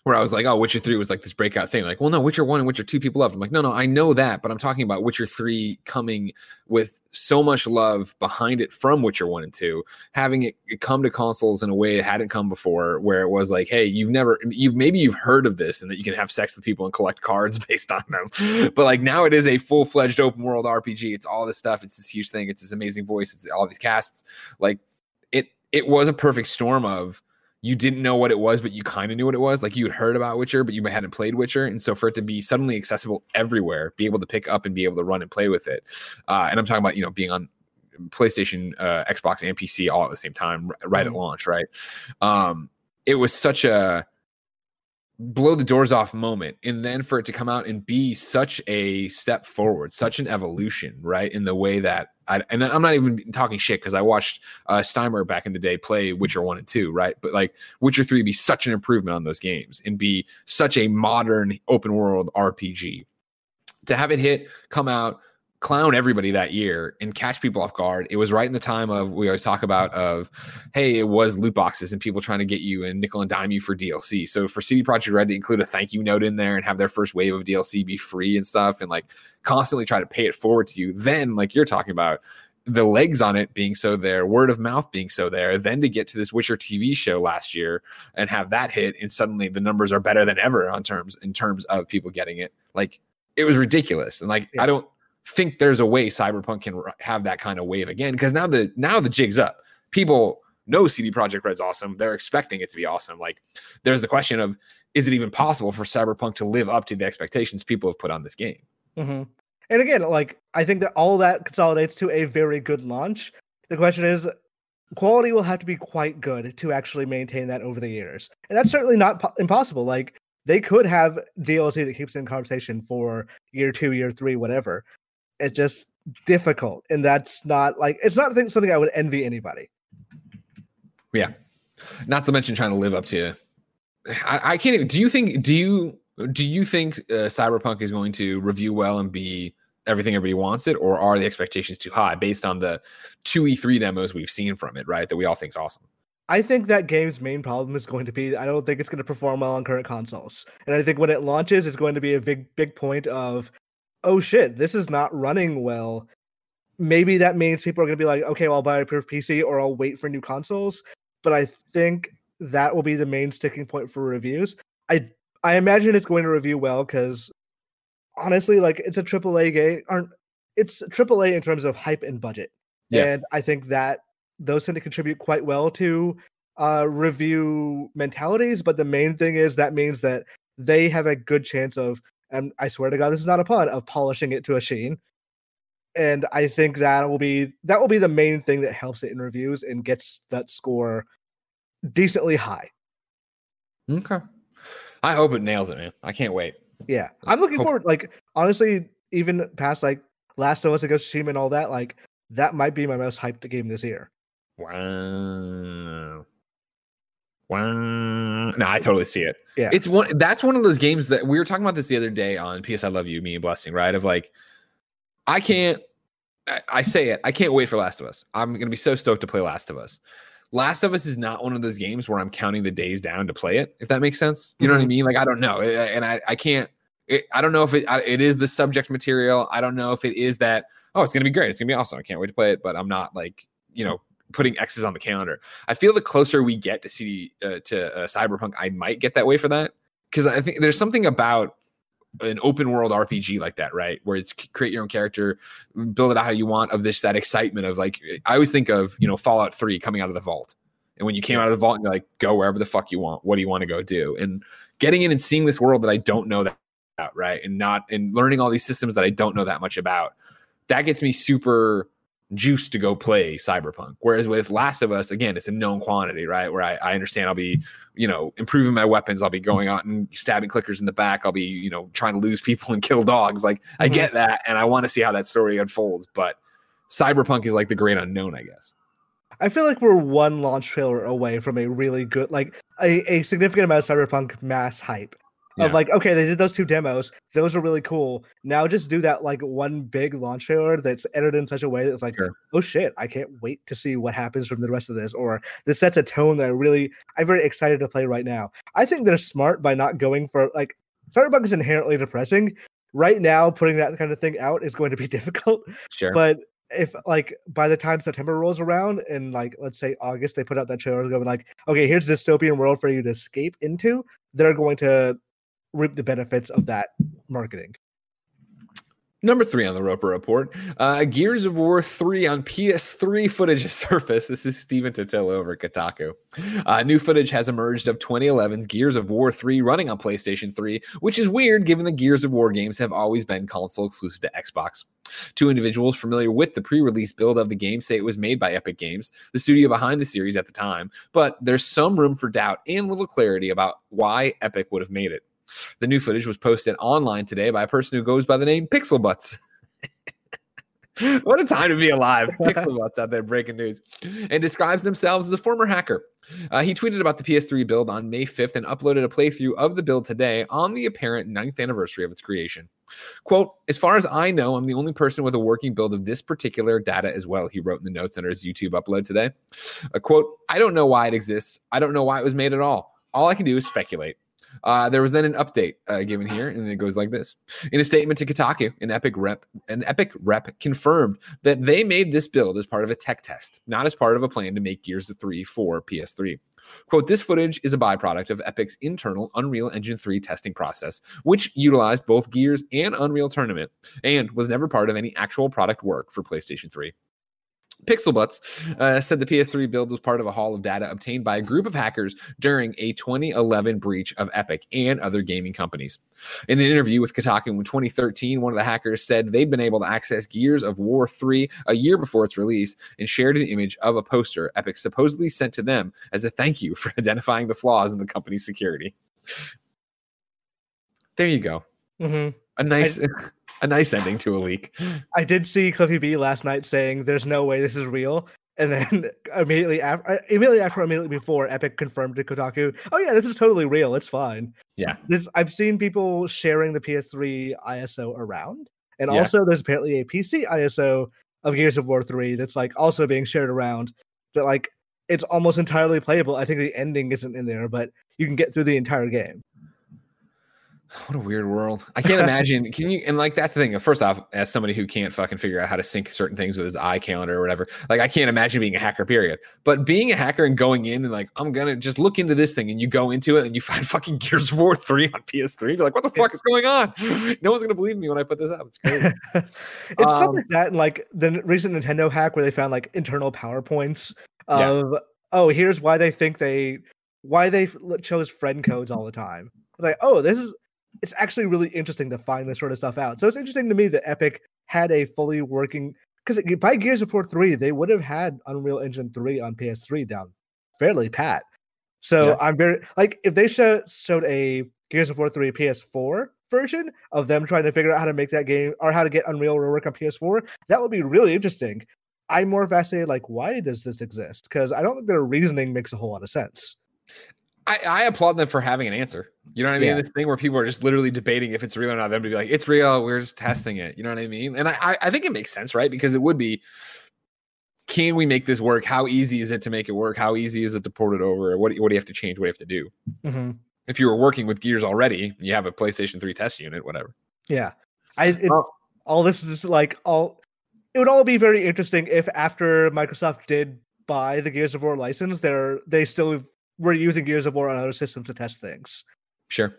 Where I was like, oh, Witcher 3 was like this breakout thing. Like, well, no, Witcher 1 and Witcher 2 people loved. I'm like, no, no, I know that, but I'm talking about Witcher 3 coming with so much love behind it from Witcher 1 and 2, having it, come to consoles in a way it hadn't come before, where it was like, hey, you've never, you've maybe you've heard of this and that you can have sex with people and collect cards based on them. but like now it is a full fledged open world RPG. It's all this stuff. It's this huge thing. It's this amazing voice. It's all these casts. Like it, it was a perfect storm of, you didn't know what it was, but you kind of knew what it was. Like you had heard about Witcher, but you hadn't played Witcher. And so for it to be suddenly accessible everywhere, be able to pick up and be able to run and play with it. Uh, and I'm talking about, you know, being on PlayStation, uh, Xbox, and PC all at the same time, right at launch, right? Um, it was such a blow the doors off moment and then for it to come out and be such a step forward such an evolution right in the way that I, and i'm not even talking shit because i watched uh, steimer back in the day play witcher 1 and 2 right? But like witcher 3 be such an improvement on those games and be such a modern open world rpg to have it hit come out clown everybody that year and catch people off guard. It was right in the time of we always talk about of hey, it was loot boxes and people trying to get you and nickel and dime you for DLC. So for CD Projekt Red to include a thank you note in there and have their first wave of DLC be free and stuff and like constantly try to pay it forward to you, then like you're talking about the legs on it being so there, word of mouth being so there, then to get to this Witcher TV show last year and have that hit, and suddenly the numbers are better than ever on terms in terms of people getting it. Like it was ridiculous, and like yeah. I don't think there's a way Cyberpunk can have that kind of wave again because now the now the jig's up. People know CD Projekt Red's awesome. They're expecting it to be awesome. Like there's the question of is it even possible for Cyberpunk to live up to the expectations people have put on this game? Mm-hmm. And again, like I think that all that consolidates to a very good launch. The question is, quality will have to be quite good to actually maintain that over the years, and that's certainly not po- impossible. Like they could have DLC that keeps in conversation for year two, year three, whatever it's just difficult and that's not like it's not something i would envy anybody. Yeah. Not to mention trying to live up to i, I can't even do you think do you do you think uh, cyberpunk is going to review well and be everything everybody wants it or are the expectations too high based on the two e3 demos we've seen from it right that we all think is awesome? I think that game's main problem is going to be I don't think it's going to perform well on current consoles. And I think when it launches, it's going to be a big, big point of oh shit, this is not running well. Maybe that means people are going to be like, okay, well, I'll buy a PC or I'll wait for new consoles. But I think that will be the main sticking point for reviews. I I imagine it's going to review well because honestly, like it's a AAA game. Aren't it's AAA in terms of hype and budget, yeah. and I think that those tend to contribute quite well to uh, review mentalities. But the main thing is that means that they have a good chance of and I swear to God, this is not a pun of polishing it to a sheen. And I think that will be that will be the main thing that helps it in reviews and gets that score decently high. Okay. I hope it nails it, man. I can't wait. Yeah. I'm looking hope- forward, like honestly, even past like Last of Us against Steam and all that, like that might be my most hyped game this year. Wow. Wow. No, I totally see it. Yeah. It's one that's one of those games that we were talking about this the other day on PS I Love You, me and Blessing, right? Of like, I can't I, I say it, I can't wait for Last of Us. I'm gonna be so stoked to play Last of Us. Last of Us is not one of those games where I'm counting the days down to play it, if that makes sense. You know mm-hmm. what I mm-hmm. mean? Like I don't know. And I, I can't it, I don't know if it it is the subject material. I don't know if it is that, oh, it's gonna be great. It's gonna be awesome. I can't wait to play it, but I'm not like, you know, putting X's on the calendar. I feel the closer we get to CD uh, to uh, Cyberpunk, I might get that way for that because I think there's something about an open world RPG like that, right? Where it's create your own character, build it out how you want. Of this that excitement of like I always think of you know Fallout Three coming out of the vault, and when you came out of the vault, and you're like go wherever the fuck you want. What do you want to go do? And getting in and seeing this world that I don't know that about, right? And not and learning all these systems that I don't know that much about. That gets me super juice to go play cyberpunk. Whereas with last of us again it's a known quantity right? Where I, I, understand i'll be you know improving my weapons. I'll be going out and stabbing clickers in the back. I'll be you know trying to lose people and kill dogs. Like mm-hmm. i get that and i want to see how that story unfolds but cyberpunk is like the great unknown i guess. I feel like we're one launch trailer away from a really good like a, a significant amount of cyberpunk mass hype of like, okay, they did those two demos. Those are really cool. Now just do that like one big launch trailer that's edited in such a way that's like, Sure. oh shit, I can't wait to see what happens from the rest of this. Or this sets a tone that I really, I'm very excited to play right now. I think they're smart by not going for like, Cyberpunk is inherently depressing. Right now, putting that kind of thing out is going to be difficult. Sure. But if like by the time September rolls around and like let's say August they put out that trailer going like, okay, here's a dystopian world for you to escape into, they're going to reap the benefits of that marketing. Number three on the Roper Report, uh, Gears of War 3 on PS3 footage has surfaced. This is Stephen Totilo over at Kotaku. Uh, new footage has emerged of 2011's Gears of War 3 running on PlayStation 3, which is weird given the Gears of War games have always been console exclusive to Xbox. Two individuals familiar with the pre release build of the game say it was made by Epic Games, the studio behind the series at the time, but there's some room for doubt and little clarity about why Epic would have made it. The new footage was posted online today by a person who goes by the name Pixel Butts. what a time to be alive. Pixel Butts out there breaking news. And describes themselves as a former hacker. Uh, he tweeted about the PS3 build on May 5th and uploaded a playthrough of the build today on the apparent ninth anniversary of its creation. Quote, as far as I know, I'm the only person with a working build of this particular data as well, he wrote in the notes under his YouTube upload today. A quote, I don't know why it exists. I don't know why it was made at all. All I can do is speculate. Uh, there was then an update uh, given here, and it goes like this: In a statement to Kotaku, an Epic rep, an Epic rep confirmed that they made this build as part of a tech test, not as part of a plan to make Gears of 3 for PS3. Quote, this footage is a byproduct of Epic's internal Unreal Engine 3 testing process, which utilized both Gears and Unreal Tournament and was never part of any actual product work for PlayStation 3. Pixelbutts uh, said the PS3 build was part of a haul of data obtained by a group of hackers during a 2011 breach of Epic and other gaming companies. In an interview with Kotaku in 2013, one of the hackers said they'd been able to access Gears of War 3 a year before its release and shared an image of a poster Epic supposedly sent to them as a thank you for identifying the flaws in the company's security. There you go. Mm-hmm. A nice. a nice ending to a leak. I did see Cliffy B last night saying there's no way this is real. And then immediately after, uh, immediately after, immediately before, Epic confirmed to Kotaku, "Oh yeah, this is totally real. It's fine." Yeah, this I've seen people sharing the PS3 ISO around, and Yeah. also there's apparently a PC ISO of Gears of War 3 that's like also being shared around. That like it's almost entirely playable. I think the ending isn't in there, but you can get through the entire game. What a weird world. I can't imagine. Can you? And like, that's the thing. First off, as somebody who can't fucking figure out how to sync certain things with his eye calendar or whatever, like, I can't imagine being a hacker, period. But being a hacker and going in and like, I'm going to just look into this thing and you go into it and you find fucking Gears of War 3 on PS3. You're like, what the fuck is going on? No one's going to believe me when I put this up. It's crazy. it's stuff Um, like that, and like the recent Nintendo hack where they found like internal powerpoints Yeah. of oh, here's why they think they why they chose friend codes all the time. Like oh, this is it's actually really interesting to find this sort of stuff out. So it's interesting to me that Epic had a fully working because by Gears of War three they would have had Unreal Engine three on PS3 down fairly pat. So Yeah. I'm very like if they show, showed a Gears of War 3 PS4 version of them trying to figure out how to make that game or how to get Unreal to work on PS4, that would be really interesting. I'm more fascinated like why does this exist? Because I don't think their reasoning makes a whole lot of sense. I, I applaud them for having an answer. You know what I mean? Yeah. This thing where people are just literally debating if it's real or not. Them to be like, it's real. We're just testing it. You know what I mean? And I, I, think it makes sense, right? Because it would be, can we make this work? How easy is it to make it work? How easy is it to port it over? What, do- what do you have to change? What do you have to do? Mm-hmm. If you were working with Gears already, you have a PlayStation 3 test unit, whatever. Yeah, I it, Well- all this is like all. It would all be very interesting if after Microsoft did buy the Gears of War license, they're they still were using Gears of War on other systems to test things. Sure.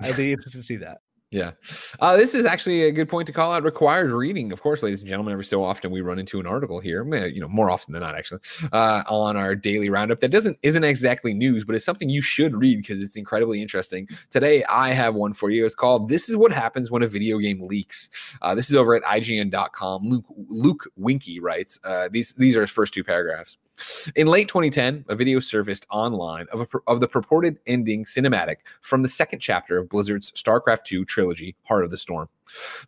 I'd be interested to see that. Yeah. Uh, this is actually a good point to call out required reading. Of course, ladies and gentlemen, every so often we run into an article here, you know, more often than not, actually, uh, on our daily roundup that doesn't isn't exactly news, but it's something you should read because it's incredibly interesting. Today, I have one for you. It's called "This is what happens when a video game leaks." Uh, this is over at IGN.com. Luke Luke Winkie writes uh, these. These are his first two paragraphs. In late 2010, a video surfaced online of, a, of the purported ending cinematic from the second chapter of Blizzard's StarCraft II Heart of the Storm.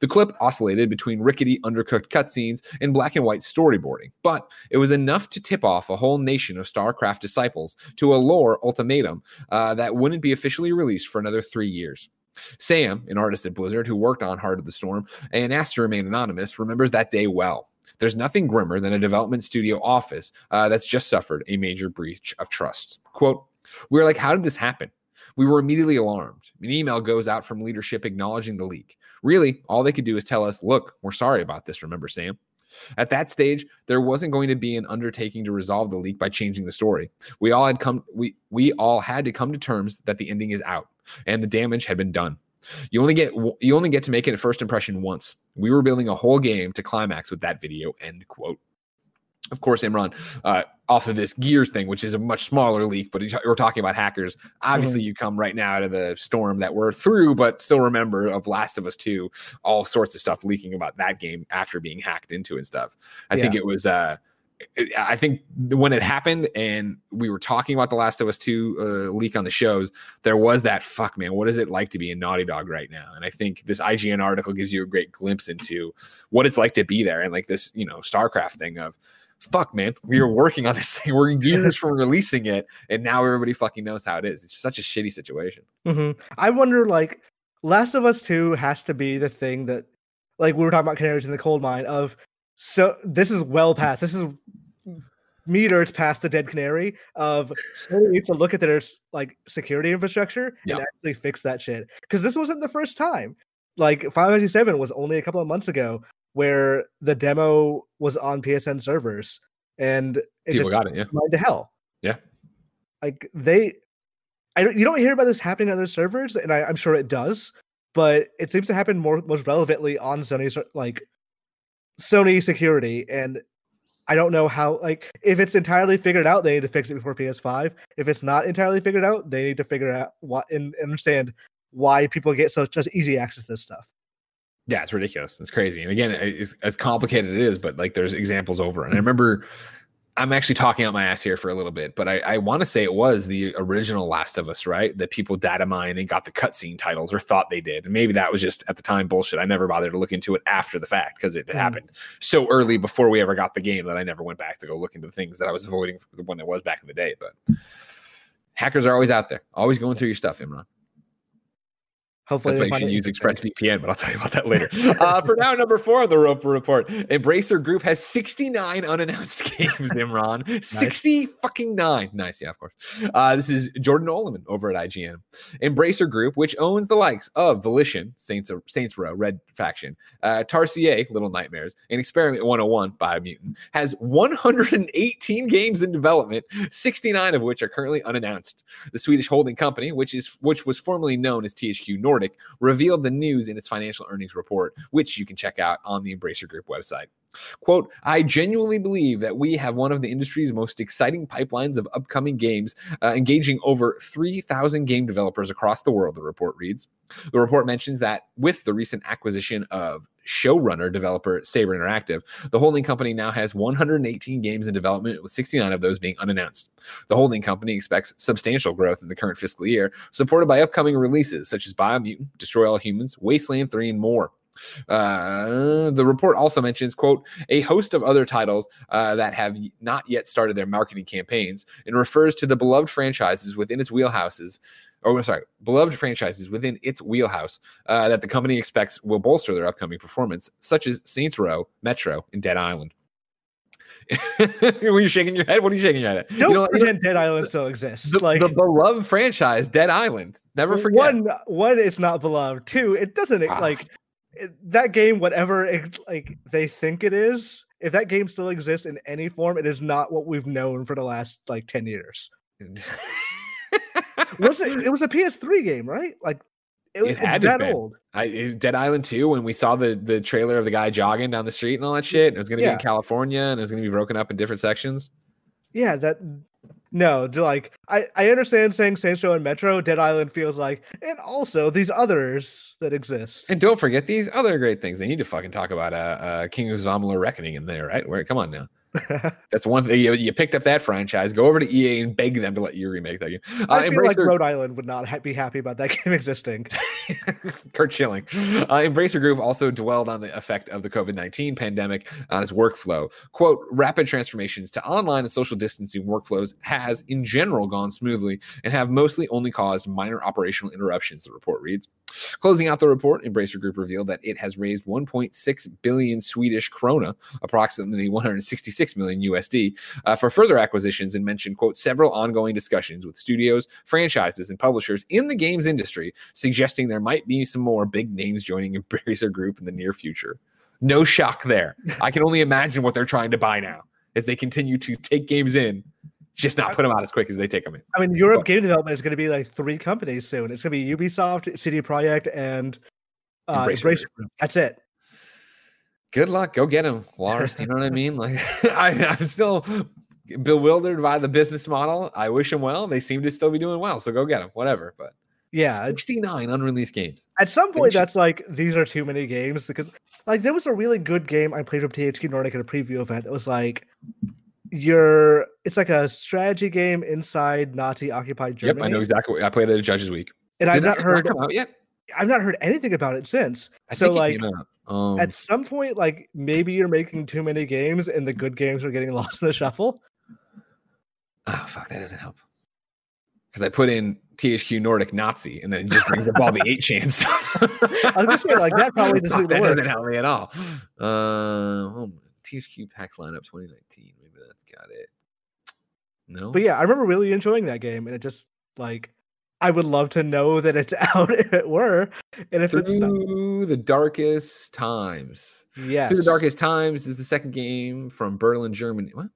The clip oscillated between rickety, undercooked cutscenes and black and white storyboarding, but it was enough to tip off a whole nation of StarCraft disciples to a lore ultimatum uh, that wouldn't be officially released for another three years. Sam, an artist at Blizzard who worked on Heart of the Storm and asked to remain anonymous, remembers that day well. There's nothing grimmer than a development studio office uh, that's just suffered a major breach of trust. Quote, We were like, how did this happen? We were immediately alarmed. An email goes out from leadership acknowledging the leak. Really, all they could do is tell us, look, we're sorry about this, remember, Sam? At that stage, there wasn't going to be an undertaking to resolve the leak by changing the story. We all had come we we all had to come to terms that the ending is out and the damage had been done. You only get you only get to make it a first impression once. We were building a whole game to climax with that video. End quote. Of course, Imran, uh, off of this Gears thing, which is a much smaller leak, but we're talking about hackers. Obviously, mm-hmm. you come right now out of the storm that we're through, but still remember of Last of Us 2, all sorts of stuff leaking about that game after being hacked into and stuff. I yeah. think it was uh, I think when it happened and we were talking about the Last of Us 2 uh, leak on the shows, there was that fuck, man, what is it like to be a Naughty Dog right now? And I think this IGN article gives you a great glimpse into what it's like to be there and like this, you know, StarCraft thing of fuck, man, we were working on this thing. We're years from releasing it, and now everybody fucking knows how it is. It's such a shitty situation. Mm-hmm. I wonder, like, Last of Us 2 has to be the thing that, like, we were talking about canaries in the coal mine of so this is well past. This is meters past the dead canary of Sony needs to look at their like security infrastructure yep. and actually fix that shit. Because this wasn't the first time. Like Final Fantasy VII was only a couple of months ago where the demo was on PSN servers and it People just got it, yeah. to hell. Yeah. Like they I don't, you don't hear about this happening on other servers, and I, am sure it does, but it seems to happen more most relevantly on Sony's like Sony security, and I don't know how. Like, if it's entirely figured out, they need to fix it before PS5. If it's not entirely figured out, they need to figure out what and understand why people get such just easy access to this stuff. Yeah, it's ridiculous. It's crazy. And again, it's as complicated it is, but like there's examples over. And I remember I'm actually talking out my ass here for a little bit, but I, I want to say it was the original Last of Us, right? That people data mine and got the cutscene titles or thought they did. And maybe that was just at the time bullshit. I never bothered to look into it after the fact because it mm. happened so early before we ever got the game that I never went back to go look into the things that I was avoiding when it was back in the day. But hackers are always out there, always going through your stuff, Imran. Hopefully, That's why you should use ExpressVPN, but I'll tell you about that later. uh, for now, number four on the Roper Report, Embracer Group has 69 unannounced games. Imran, nice. 60 fucking nine. Nice, yeah, of course. Uh, this is Jordan Oloman over at IGN. Embracer Group, which owns the likes of Volition, Saints Saints Row, Red Faction, uh, Tarsier, Little Nightmares, and Experiment 101, Biomutant, has 118 games in development, 69 of which are currently unannounced. The Swedish holding company, which is which was formerly known as THQ Nordic Nordic revealed the news in its financial earnings report, which you can check out on the Embracer Group website. Quote, I genuinely believe that we have one of the industry's most exciting pipelines of upcoming games, uh, engaging over 3,000 game developers across the world, the report reads. The report mentions that with the recent acquisition of SnowRunner developer Saber Interactive, the holding company now has 118 games in development, with 69 of those being unannounced. The holding company expects substantial growth in the current fiscal year, supported by upcoming releases such as Biomutant, Destroy All Humans, Wasteland 3, and more. Uh, the report also mentions, quote, a host of other titles uh, that have not yet started their marketing campaigns and refers to the beloved franchises within its wheelhouses. Or, oh, sorry, beloved franchises within its wheelhouse uh, that the company expects will bolster their upcoming performance, such as Saints Row, Metro, and Dead Island. Were you shaking your head? What are you shaking your head at? Don't you know, pretend Dead Island still exists. The, like the beloved franchise, Dead Island. Never forget. One, one, it's not beloved. Two, it doesn't ah. like that game, whatever it, like they think it is, if that game still exists in any form, it is not what we've known for the last like ten years. was it? It was a PS3 game, right? Like it, it had that been. old. I, eh, Dead Island 2, when we saw the the trailer of the guy jogging down the street and all that shit, it was going to yeah. be in California and it was going to be broken up in different sections. Yeah, that no, like I, I understand saying Saints Row and Metro, Dead Island feels like, and also these others that exist. And don't forget these other great things. They need to fucking talk about uh, uh King of Amalur Reckoning in there, right? Where come on now. That's one thing. You, you picked up that franchise. Go over to EA and beg them to let you remake that game. Uh, I feel like Rhode Island would not ha- be happy about that game existing. Curt Schilling. Uh, Embracer Group also dwelled on the effect of the COVID 19 pandemic on its workflow. Quote, rapid transformations to online and social distancing workflows has, in general, gone smoothly and have mostly only caused minor operational interruptions, the report reads. Closing out the report, Embracer Group revealed that it has raised 1.6 billion Swedish krona, approximately 166 million USD, uh, for further acquisitions and mentioned, quote, several ongoing discussions with studios, franchises, and publishers in the games industry, suggesting there might be some more big names joining Embracer Group in the near future. No shock there. I can only imagine what they're trying to buy now as they continue to take games in, just not put them out as quick as they take them in. I mean, Europe game development is going to be like three companies soon. It's going to be Ubisoft, CD Projekt, and uh, Embracer Embracer Group. That's it. Good luck. Go get him, Lars. You know what I mean? Like, I, I'm still bewildered by the business model. I wish them well. They seem to still be doing well. So go get them, whatever. But Yeah, 69 unreleased games. At some point, that's like these are too many games because, like, there was a really good game I played with THQ Nordic at a preview event. That was like, you're it's like a strategy game inside Nazi occupied Germany. Yep, I know exactly. What, I played it at Judges Week. and I've not heard come out yet. I've not heard anything about it since. I so like. Um, at some point, like maybe you're making too many games and the good games are getting lost in the shuffle. oh fuck, that doesn't help. Because I put in THQ Nordic Nazi, and then it just brings up all the eight chan stuff. I was gonna say, like, that probably doesn't Fuck, that doesn't help me at all. Uh, oh, THQ PAX lineup 2019. Maybe that's got it. No, But yeah, I remember really enjoying that game, and it just like I would love to know that it's out if it were, and if it's not. Through the Darkest Times. Yes. Through the Darkest Times is the second game from Berlin, Germany. What?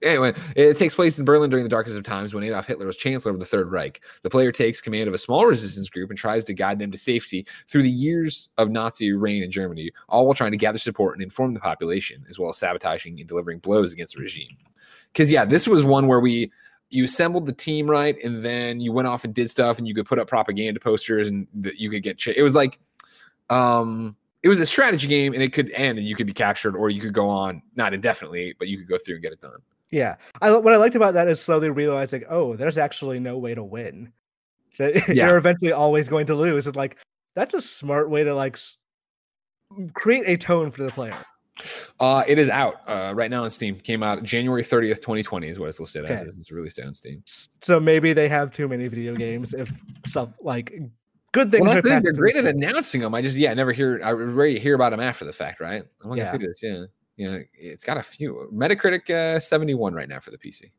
Anyway, it takes place in Berlin during the darkest of times when Adolf Hitler was chancellor of the Third Reich. The player takes command of a small resistance group and tries to guide them to safety through the years of Nazi reign in Germany, all while trying to gather support and inform the population, as well as sabotaging and delivering blows against the regime. Because yeah, this was one where we you assembled the team right, and then you went off and did stuff, and you could put up propaganda posters, and that you could get. Ch- it was like, um, it was a strategy game, and it could end, and you could be captured, or you could go on not indefinitely, but you could go through and get it done. Yeah, I what I liked about that is slowly realizing, oh, there's actually no way to win. That Yeah. you're eventually always going to lose. And like that's a smart way to like create a tone for the player. Uh, it is out uh, right now on Steam. Came out January 30th, 2020 is what it's listed as. It's released on Steam. So maybe they have too many video games if stuff like good things. Well, that's thing. They're great at announcing them. I just yeah, I never hear. I rarely hear about them after the fact, right? I'm looking Yeah. through this. Yeah, yeah. It's got a few. Metacritic uh, 71 right now for the PC.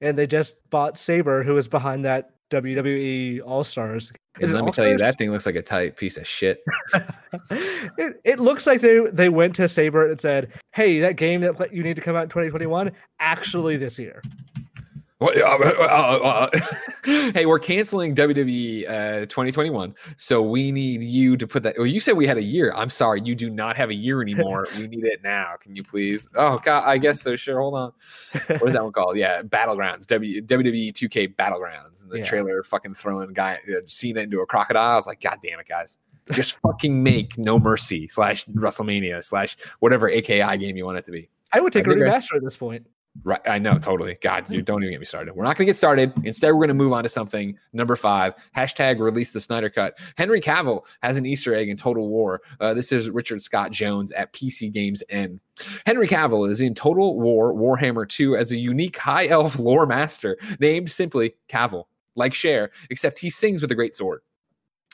and they just bought Saber, who is behind that WWE All Stars. Let me tell you, that thing looks like a tight piece of shit. it, it looks like they they went to Saber and said, "Hey, that game that you need to come out in 2021, actually this year." Uh, uh, uh, hey, we're canceling WWE uh, 2021, so we need you to put that. Well, you said we had a year. I'm sorry, you do not have a year anymore. we need it now. Can you please? Oh God, I guess so. Sure, hold on. What is that one called? Yeah, Battlegrounds. W WWE 2K Battlegrounds. And the Yeah. trailer fucking throwing guy uh, Cena into a crocodile. I was like, God damn it, guys. Just fucking make No Mercy slash WrestleMania slash whatever AKI game you want it to be. I would take a I I- remaster at this point. Right. I know, totally. God, you don't even get me started. We're not going to get started. Instead, we're going to move on to something. Number five, hashtag release the Snyder Cut. Henry Cavill has an Easter egg in Total War. Uh, this is Richard Scott Jones at PC Games N. Henry Cavill is in Total War Warhammer 2 as a unique high elf lore master named simply Cavill, like Cher, except he sings with a great sword.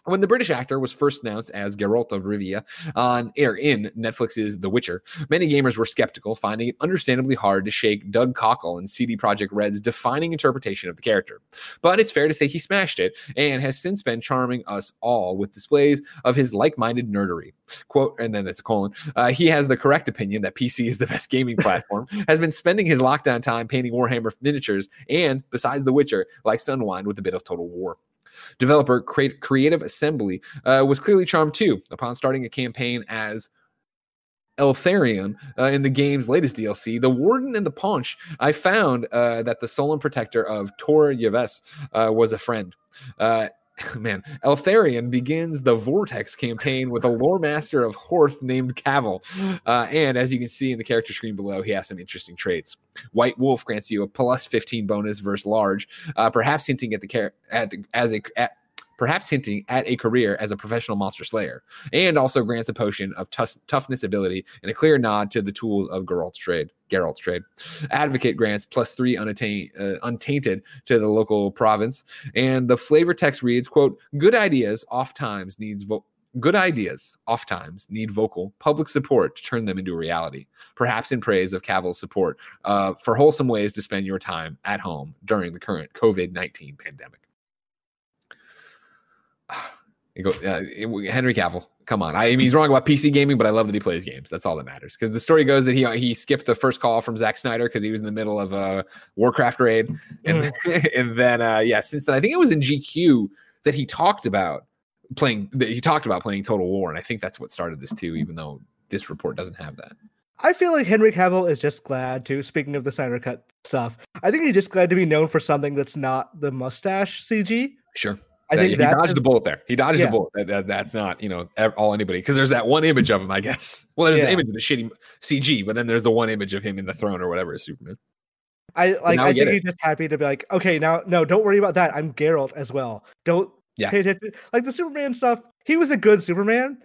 When the British actor was first announced as Geralt of Rivia on air in Netflix's The Witcher, Many gamers were skeptical, finding it understandably hard to shake Doug Cockle and CD Projekt Red's defining interpretation of the character. But it's fair to say he smashed it and has since been charming us all with displays of his like-minded nerdery. Quote, and then that's a colon. Uh, he has the correct opinion that PC is the best gaming platform, has been spending his lockdown time painting Warhammer miniatures, and besides The Witcher, likes to unwind with a bit of Total War. Developer Cre- Creative Assembly uh, was clearly charmed too upon starting a campaign as Eltharion uh, in the game's latest DLC, the Warden and the Paunch. I found uh, that the Solemn Protector of Tor Yvresse uh, was a friend. Man, Eltharion begins the Vortex campaign with a lore master of Hoeth named Cavill. Uh, and as you can see in the character screen below, he has some interesting traits. White Wolf grants you a plus 15 bonus versus large, uh, perhaps hinting at the char- at the, as a at, perhaps hinting at a career as a professional monster slayer, and also grants a potion of toughness ability and a clear nod to the tools of Geralt's trade. Geralt's trade. Advocate grants plus three unattained, uh, untainted to the local province, and the flavor text reads, "quote Good ideas oft times needs vo- Good ideas oft times need vocal public support to turn them into reality. Perhaps in praise of Cavill's support uh, for wholesome ways to spend your time at home during the current COVID nineteen pandemic." Uh, Henry Cavill. Come on, I mean he's wrong about PC gaming, but I love that he plays games. That's all that matters. Because the story goes that he he skipped the first call from Zack Snyder because he was in the middle of a Warcraft raid, and Mm. and then uh, yeah, since then I think it was in GQ that he talked about playing. That he talked about playing Total War, and I think that's what started this too. Even though this report doesn't have that. I feel like Henry Cavill is just glad to. Speaking of the Snyder Cut stuff, I think he's just glad to be known for something that's not the mustache CG. Sure. I That- think he dodged is- the bullet there. He dodged Yeah. the bullet. That, that- that's not you know all anybody because there's that one image of him. I guess. Well, there's Yeah. the image of the shitty CG, but then there's the one image of him in the throne or whatever is Superman. I like. I think he's just happy to be like, okay, now no, don't worry about that. I'm Geralt as well. Don't Yeah. pay attention. Like the Superman stuff, he was a good Superman.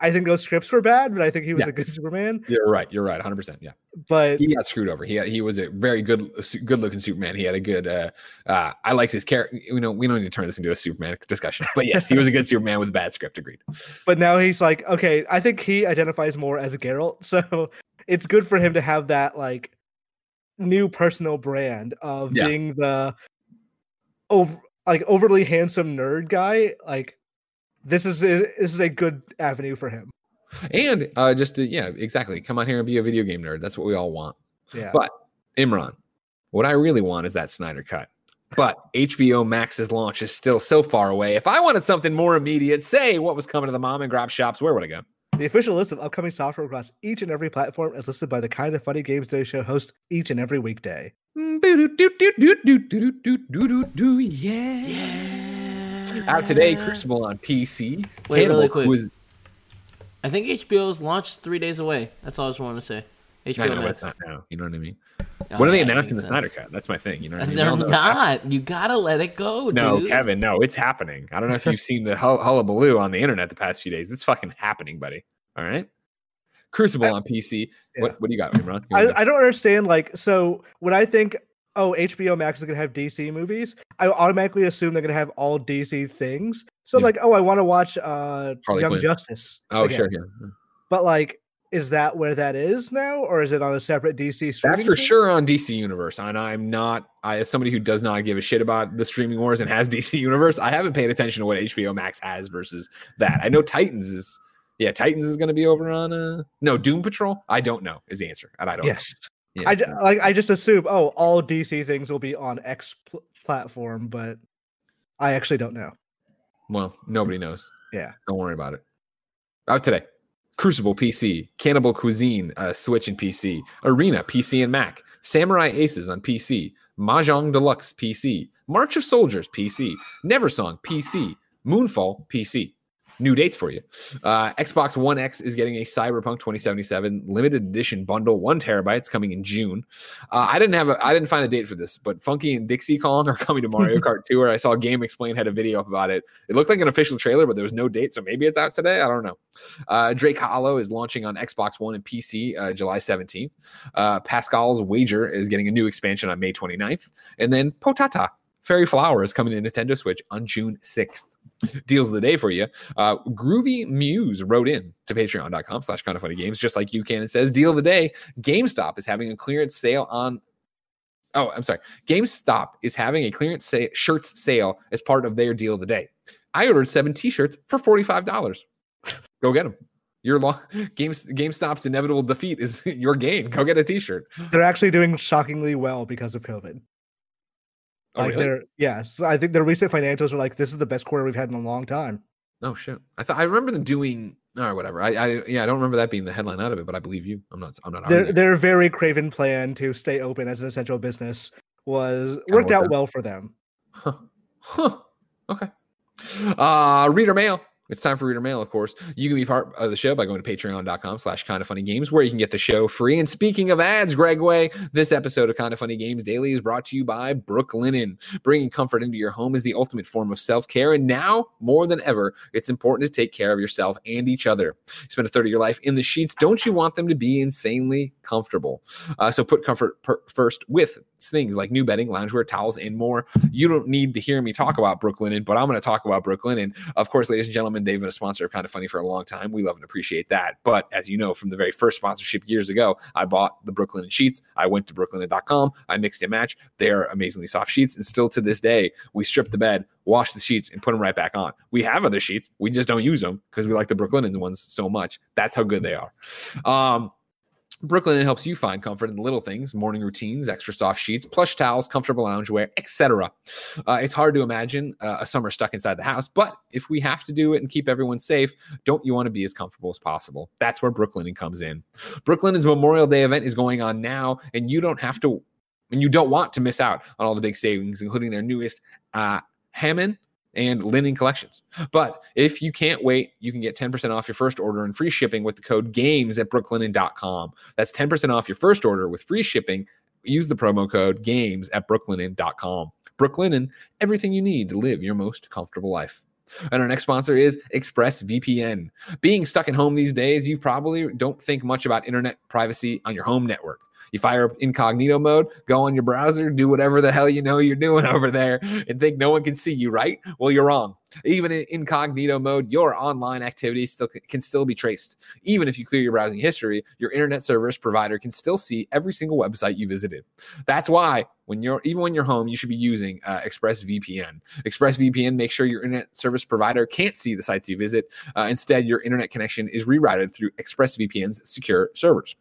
I think those scripts were bad, but I think he was Yeah. a good Superman. You're right. You're right. 100. percent Yeah. But He got screwed over. He had, he was a very good good looking Superman. He had a good. uh uh I liked his character. You know, we don't need to turn this into a Superman discussion, but yes, he was a good Superman with a bad script. Agreed. but now he's like, okay, I think he identifies more as a Geralt, so it's good for him to have that like new personal brand of Yeah. being the over like overly handsome nerd guy. Like this is this is a good avenue for him. And uh just to, yeah, exactly. Come on here and be a video game nerd. That's what we all want. Yeah. But Imran, what I really want is that Snyder cut. But HBO Max's launch is still so far away. If I wanted something more immediate, say what was coming to the mom and grab shops, where would I go? The official list of upcoming software across each and every platform is listed by the kind of funny games day show host each and every weekday. Yeah. Out today, Crucible on PC. Wait, Cannibal really quick. Quiz- I think HBO's launched three days away. That's all I just want to say. I HBO know, but Max. not now. You know what I mean? Oh, When are they yeah, announcing the makes Snyder. Cut? That's my thing. You know what I mean? They're all know it's not. You gotta let it go, No, dude. Kevin, no, it's happening. I don't know if you've seen the hull- hullabaloo on the internet the past few days. It's fucking happening, buddy. All right. Crucible I- on PC. yeah. What, what do you got, Imran? I, I don't understand. Like, so when I think, oh, HBO Max is gonna have DC movies, I automatically assume they're gonna have all DC things. So Yeah. like, oh, I want to watch uh Harley Young Quinn. Justice. oh, again. sure. Yeah. But like, is that where that is now, or is it on a separate DC? Streaming That's for service? sure on DC Universe. And I'm not, I, as somebody who does not give a shit about the streaming wars and has DC Universe, I haven't paid attention to what HBO Max has versus that. I know Titans is, yeah, Titans is going to be over on, uh, no, Doom Patrol. I don't know is the answer. And I don't know. Yes. Yeah. I like. I just assume, oh, all DC things will be on X pl- platform, but I actually don't know. Well, nobody knows. Yeah. Don't worry about it. Out today. Crucible PC, Cannibal Cuisine, uh, Switch and PC, Arena PC and Mac, Samurai Aces on PC, Mahjong Deluxe PC, March of Soldiers PC, Neversong PC, Moonfall PC. New dates for you. Uh, Xbox One X is getting a Cyberpunk 2077 limited edition bundle, one terabytes coming in June. Uh, I didn't have a, I didn't find a date for this, but Funky and Dixie Kong are coming to Mario Kart Tour. I saw GameXplain had a video up about it. It looked like an official trailer, but there was no date, so maybe it's out today. I don't know. Uh, Drake Hollow is launching on Xbox One and PC uh, July 17th. Uh, Pascal's Wager is getting a new expansion on May 29th. And then Potata, Fairy Flower is coming to Nintendo Switch on June 6th. Deals of the day for you. Uh, Groovy Muse wrote in to patreon.com slash kind of funny games, just like you can. It says, Deal of the day GameStop is having a clearance sale on. Oh, I'm sorry. GameStop is having a clearance sa- shirts sale as part of their deal of the day. I ordered seven t-shirts for $45. Go get them. Your long Games GameStop's inevitable defeat is your gain. Go get a t-shirt. They're actually doing shockingly well because of COVID. Oh, like really? they're yes, I think their recent financials are like this is the best quarter we've had in a long time. Oh shit! I thought I remember them doing or whatever. I, I yeah, I don't remember that being the headline out of it, but I believe you. I'm not. I'm not. Their their very craven plan to stay open as an essential business was worked out. well for them. Huh. Huh. Okay. Uh, reader mail. It's time for reader mail, of course. You can be part of the show by going to patreon.com slash kind of funny games, where you can get the show free. And speaking of ads, Greg Way, this episode of Kind of Funny Games Daily is brought to you by Brooklinen. Bringing comfort into your home is the ultimate form of self care. And now, more than ever, it's important to take care of yourself and each other. You spend a third of your life in the sheets. Don't you want them to be insanely comfortable? Uh, so put comfort per- first with things like new bedding, loungewear, towels, and more. You don't need to hear me talk about Brooklinen, but I'm going to talk about Brooklinen. Of course, ladies and gentlemen, they've been a sponsor of Kind of Funny for a long time. We love and appreciate that. But as you know from the very first sponsorship years ago, I bought the Brooklinen sheets. I went to brooklinen.com. I mixed and match. They're amazingly soft sheets. And still to this day, we strip the bed, wash the sheets, and put them right back on. We have other sheets. We just don't use them because we like the Brooklinen ones so much. That's how good they are. Um, Brooklinen helps you find comfort in the little things, morning routines, extra soft sheets, plush towels, comfortable loungewear, etc. Uh, it's hard to imagine uh, a summer stuck inside the house, but if we have to do it and keep everyone safe, don't you want to be as comfortable as possible? That's where Brooklinen comes in. Brooklinen's Memorial Day event is going on now, and you don't have to, and you don't want to miss out on all the big savings, including their newest uh, Hammam and linen collections. But if you can't wait, you can get 10% off your first order and free shipping with the code GAMES at brooklinen.com. That's 10% off your first order with free shipping. Use the promo code GAMES at brooklinen.com. Brooklinen, everything you need to live your most comfortable life. And our next sponsor is ExpressVPN. Being stuck at home these days, you probably don't think much about internet privacy on your home network. You fire up incognito mode, go on your browser, do whatever the hell you know you're doing over there, and think no one can see you, right? Well, you're wrong. Even in incognito mode, your online activity still can still be traced. Even if you clear your browsing history, your internet service provider can still see every single website you visited. That's why when you're even when you're home, you should be using uh, ExpressVPN. ExpressVPN makes sure your internet service provider can't see the sites you visit. Uh, instead, your internet connection is rerouted through ExpressVPN's secure servers.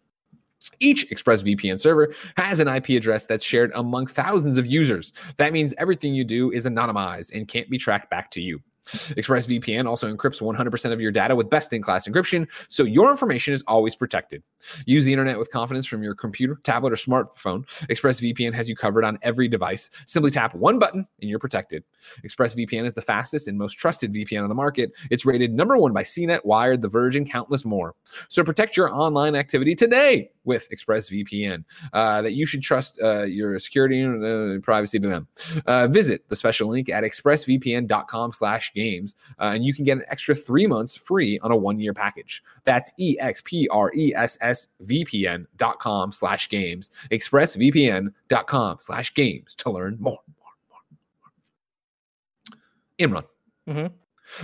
Each ExpressVPN server has an IP address that's shared among thousands of users. That means everything you do is anonymized and can't be tracked back to you. ExpressVPN also encrypts 100% of your data with best in class encryption, so your information is always protected. Use the internet with confidence from your computer, tablet, or smartphone. ExpressVPN has you covered on every device. Simply tap one button and you're protected. ExpressVPN is the fastest and most trusted VPN on the market. It's rated number one by CNET, Wired, The Verge, and countless more. So protect your online activity today with ExpressVPN. Uh, that you should trust uh, your security and uh, privacy to them. Uh, visit the special link at expressvpn.com slash games, uh, and you can get an extra three months free on a one-year package. That's E-X-P-R-E-S-S-V-P-N.com slash games, expressvpn.com slash games to learn more. Imran. Mhm.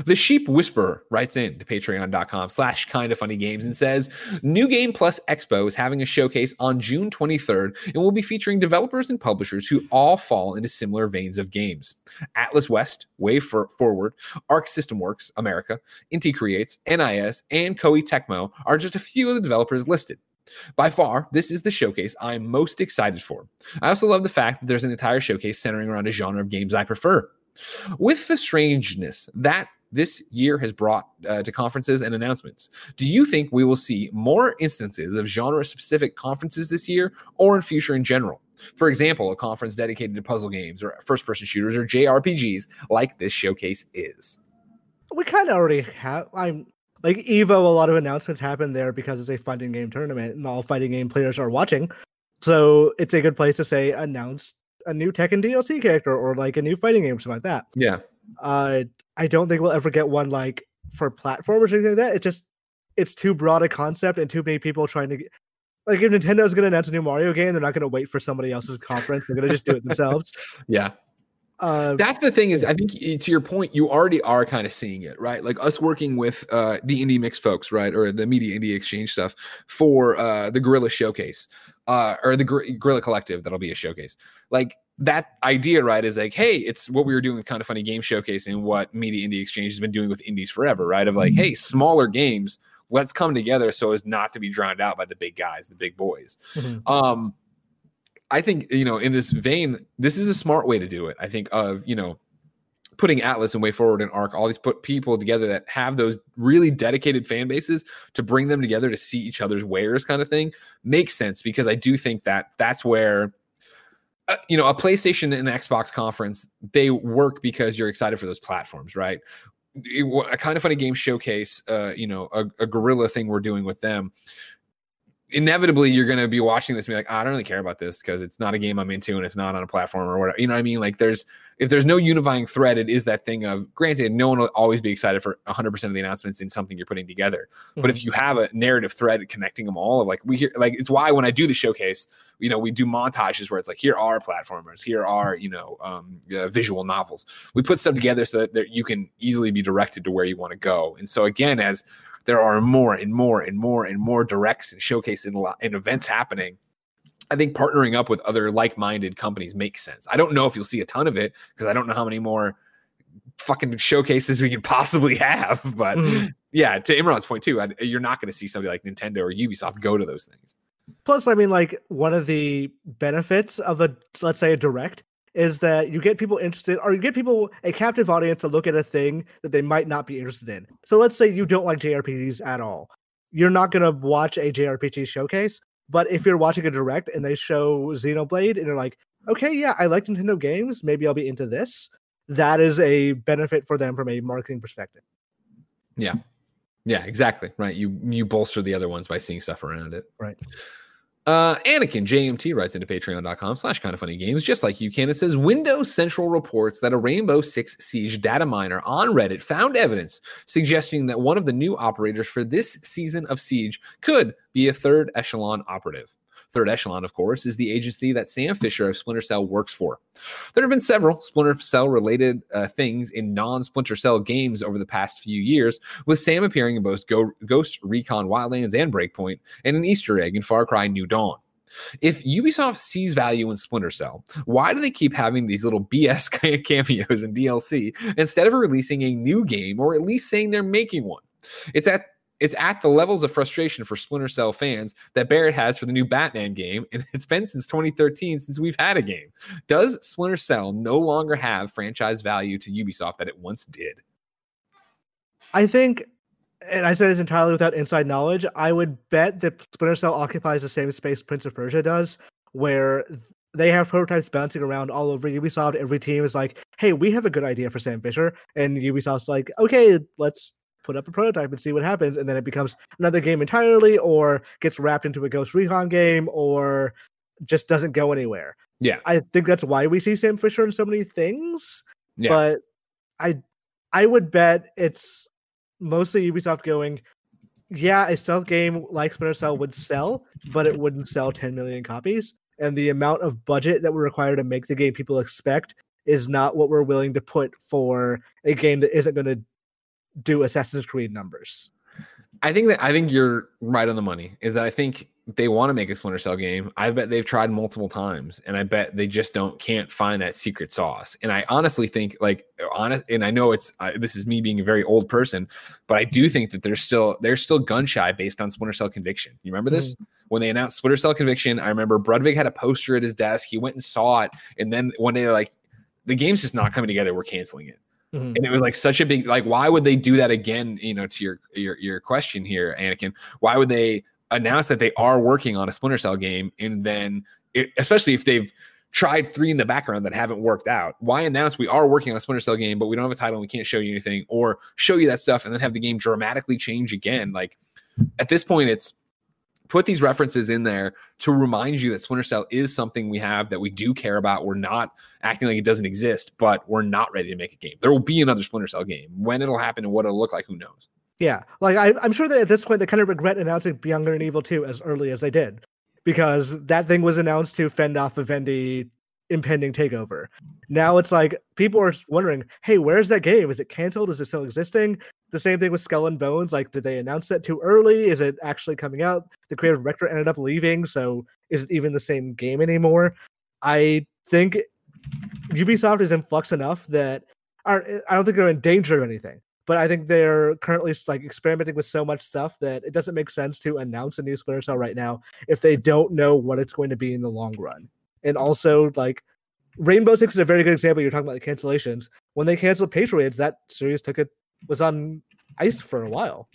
The Sheep Whisperer writes in to patreon.com slash kind of funny games and says, New Game Plus Expo is having a showcase on June 23rd and will be featuring developers and publishers who all fall into similar veins of games. Atlus West, Way For- Forward, Arc System Works, America, Inti Creates, NIS, and Koei Tecmo are just a few of the developers listed. By far, this is the showcase I'm most excited for. I also love the fact that there's an entire showcase centering around a genre of games I prefer. With the strangeness that this year has brought uh, to conferences and announcements, do you think we will see more instances of genre specific conferences this year or in future in general? For example, a conference dedicated to puzzle games or first person shooters or JRPGs like this showcase is. We kind of already have. I'm like Evo. A lot of announcements happen there because it's a fighting game tournament, and all fighting game players are watching. So it's a good place to say announce a new Tekken DLC character or like a new fighting game, something like that. Yeah. Uh, I don't think we'll ever get one like for platformers or anything like that. It just it's too broad a concept and too many people trying to. Like if Nintendo's going to announce a new Mario game, they're not going to wait for somebody else's conference. They're going to just do it themselves. Yeah. Uh, That's the thing is, I think to your point, you already are kind of seeing it, right? Like us working with uh, the indie mix folks, right, or the media indie exchange stuff for uh, the Guerrilla Showcase, uh, or the Gor- Guerrilla Collective. That'll be a showcase. Like that idea, right, is like, hey, it's what we were doing with kind of funny game showcase and what Media Indie Exchange has been doing with indies forever, right? Of like, hey, smaller games, let's come together so as not to be drowned out by the big guys, the big boys. Mhm. Um, I think you know, in this vein, this is a smart way to do it. I think of you know, putting Atlus and Way Forward and Arc, all these put people together that have those really dedicated fan bases to bring them together to see each other's wares, kind of thing, makes sense because I do think that that's where uh, you know, a PlayStation and Xbox conference, they work because you're excited for those platforms, right? It, a kind of funny game showcase, uh, you know, a, a guerrilla thing we're doing with them inevitably you're going to be watching this and be like, I don't really care about this because it's not a game I'm into and it's not on a platform or whatever. You know what I mean? Like there's if there's no unifying thread, it is that thing of granted, no one will always be excited for 100% of the announcements in something you're putting together. Mm-hmm. But if mm-hmm. you have a narrative thread connecting them all, of like we hear, like it's why when I do the showcase, you know, we do montages where it's like, here are platformers, here are, you know, um, uh, visual novels. We put stuff together so that you can easily be directed to where you want to go. And so again, as there are more and more and more and more directs and showcases and, and events happening. I think partnering up with other like-minded companies makes sense. I don't know if you'll see a ton of it because I don't know how many more fucking showcases we could possibly have. But mm-hmm. yeah, to Imran's point too, I, you're not going to see somebody like Nintendo or Ubisoft go to those things. Plus, I mean, like one of the benefits of a let's say a direct is that you get people interested or you get people a captive audience to look at a thing that they might not be interested in. So let's say you don't like JRPGs at all. You're not going to watch a JRPG showcase, but if you're watching a direct and they show Xenoblade and you're like, "Okay, yeah, I like Nintendo games, maybe I'll be into this." That is a benefit for them from a marketing perspective. Yeah. Yeah, exactly. Right. You you bolster the other ones by seeing stuff around it. Right. Uh, Anakin JMT writes into patreon.com slash kind of funny games, just like you can. It says Windows Central reports that a Rainbow Six Siege data miner on Reddit found evidence suggesting that one of the new operators for this season of Siege could be a third echelon operative. Third Echelon, of course, is the agency that Sam Fisher of Splinter Cell works for. There have been several Splinter Cell related uh, things in non Splinter Cell games over the past few years, with Sam appearing in both Go- Ghost Recon Wildlands and Breakpoint, and an Easter egg in Far Cry New Dawn. If Ubisoft sees value in Splinter Cell, why do they keep having these little BS cameos in DLC instead of releasing a new game or at least saying they're making one? It's at it's at the levels of frustration for Splinter Cell fans that Barrett has for the new Batman game, and it's been since 2013 since we've had a game. Does Splinter Cell no longer have franchise value to Ubisoft that it once did? I think, and I say this entirely without inside knowledge, I would bet that Splinter Cell occupies the same space Prince of Persia does, where they have prototypes bouncing around all over Ubisoft. Every team is like, hey, we have a good idea for Sam Fisher. And Ubisoft's like, okay, let's put up a prototype and see what happens, and then it becomes another game entirely, or gets wrapped into a Ghost Recon game, or just doesn't go anywhere. Yeah, I think that's why we see Sam Fisher in so many things. Yeah. But I, I would bet it's mostly Ubisoft going. Yeah, a stealth game like Splinter Cell would sell, but it wouldn't sell 10 million copies. And the amount of budget that would require to make the game people expect is not what we're willing to put for a game that isn't going to do Assassin's Creed numbers. I think that I think you're right on the money. Is that I think they want to make a Splinter Cell game. I bet they've tried multiple times, and I bet they just don't can't find that secret sauce. And I honestly think, like, honest, and I know it's uh, this is me being a very old person, but I do think that they're still they're still gun shy based on Splinter Cell Conviction. You remember this mm. when they announced Splinter Cell Conviction? I remember Brudvig had a poster at his desk. He went and saw it, and then one day they're like, the game's just not coming together. We're canceling it. Mm-hmm. And it was like such a big like why would they do that again, you know, to your your your question here, Anakin? Why would they announce that they are working on a Splinter Cell game and then it, especially if they've tried three in the background that haven't worked out. Why announce we are working on a Splinter Cell game, but we don't have a title and we can't show you anything, or show you that stuff and then have the game dramatically change again? Like at this point, it's put these references in there to remind you that Splinter Cell is something we have that we do care about. We're not acting like it doesn't exist, but we're not ready to make a game. There will be another Splinter Cell game. When it'll happen and what it'll look like, who knows? Yeah, like I, am sure that at this point they kind of regret announcing Beyond Good and Evil 2 as early as they did, because that thing was announced to fend off Vivendi impending takeover. Now it's like people are wondering, hey, where's that game? Is it canceled? Is it still existing? The same thing with Skull and Bones. Like, did they announce that too early? Is it actually coming out? The creative director ended up leaving, so is it even the same game anymore? I think Ubisoft is in flux enough that I don't think they're in danger of anything. But I think they're currently like experimenting with so much stuff that it doesn't make sense to announce a new Splinter Cell right now if they don't know what it's going to be in the long run. And also, like Rainbow Six is a very good example. You're talking about the cancellations. When they canceled Patriots, that series took it was on ice for a while.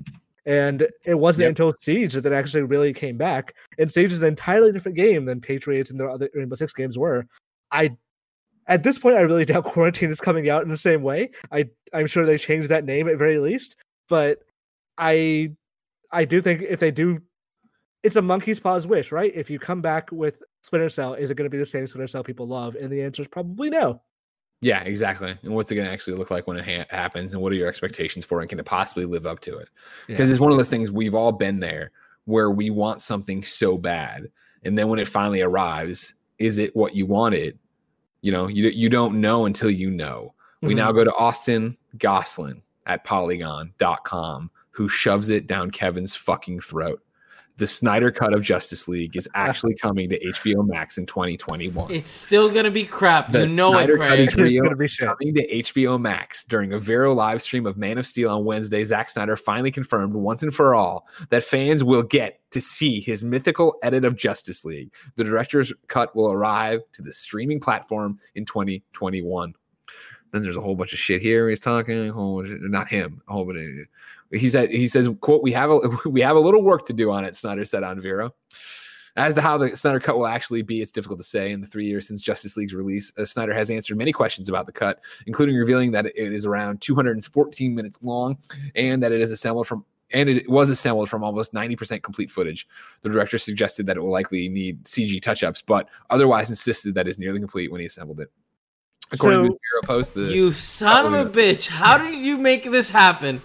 And it wasn't yep. until Siege that it actually really came back. And Siege is an entirely different game than Patriots and their other Rainbow Six games were. I at this point I really doubt quarantine is coming out in the same way. I I'm sure they changed that name at very least, but I I do think if they do it's a monkey's paw's wish, right? If you come back with Splinter Cell, is it going to be the same Splinter Cell people love? And the answer is probably no. Yeah, exactly. And what's it going to actually look like when it ha- happens? And what are your expectations for it? And can it possibly live up to it? Because Yeah. it's one of those things we've all been there where we want something so bad. And then when it finally arrives, is it what you wanted? You know, you, you don't know until you know. We Mhm. now go to Austin Goslin at polygon.com, who shoves it down Kevin's fucking throat. The Snyder Cut of Justice League is actually coming to HBO Max in 2021. It's still gonna be crap. The you know Snyder it, Cut is It's real. gonna be shit. Coming to HBO Max during a Vero live stream of Man of Steel on Wednesday, Zack Snyder finally confirmed once and for all that fans will get to see his mythical edit of Justice League. The director's cut will arrive to the streaming platform in 2021. Then there's a whole bunch of shit here. He's talking, a whole bunch of- not him. A whole bunch of, he said, he says, "quote We have a we have a little work to do on it." Snyder said on Vero. As to how the Snyder cut will actually be, it's difficult to say. In the three years since Justice League's release, uh, Snyder has answered many questions about the cut, including revealing that it is around 214 minutes long and that it is assembled from and it was assembled from almost 90% complete footage. The director suggested that it will likely need CG touch-ups, but otherwise insisted that it's nearly complete when he assembled it. According to So- the Bureau Post, the You son of a bitch! How did you make this happen?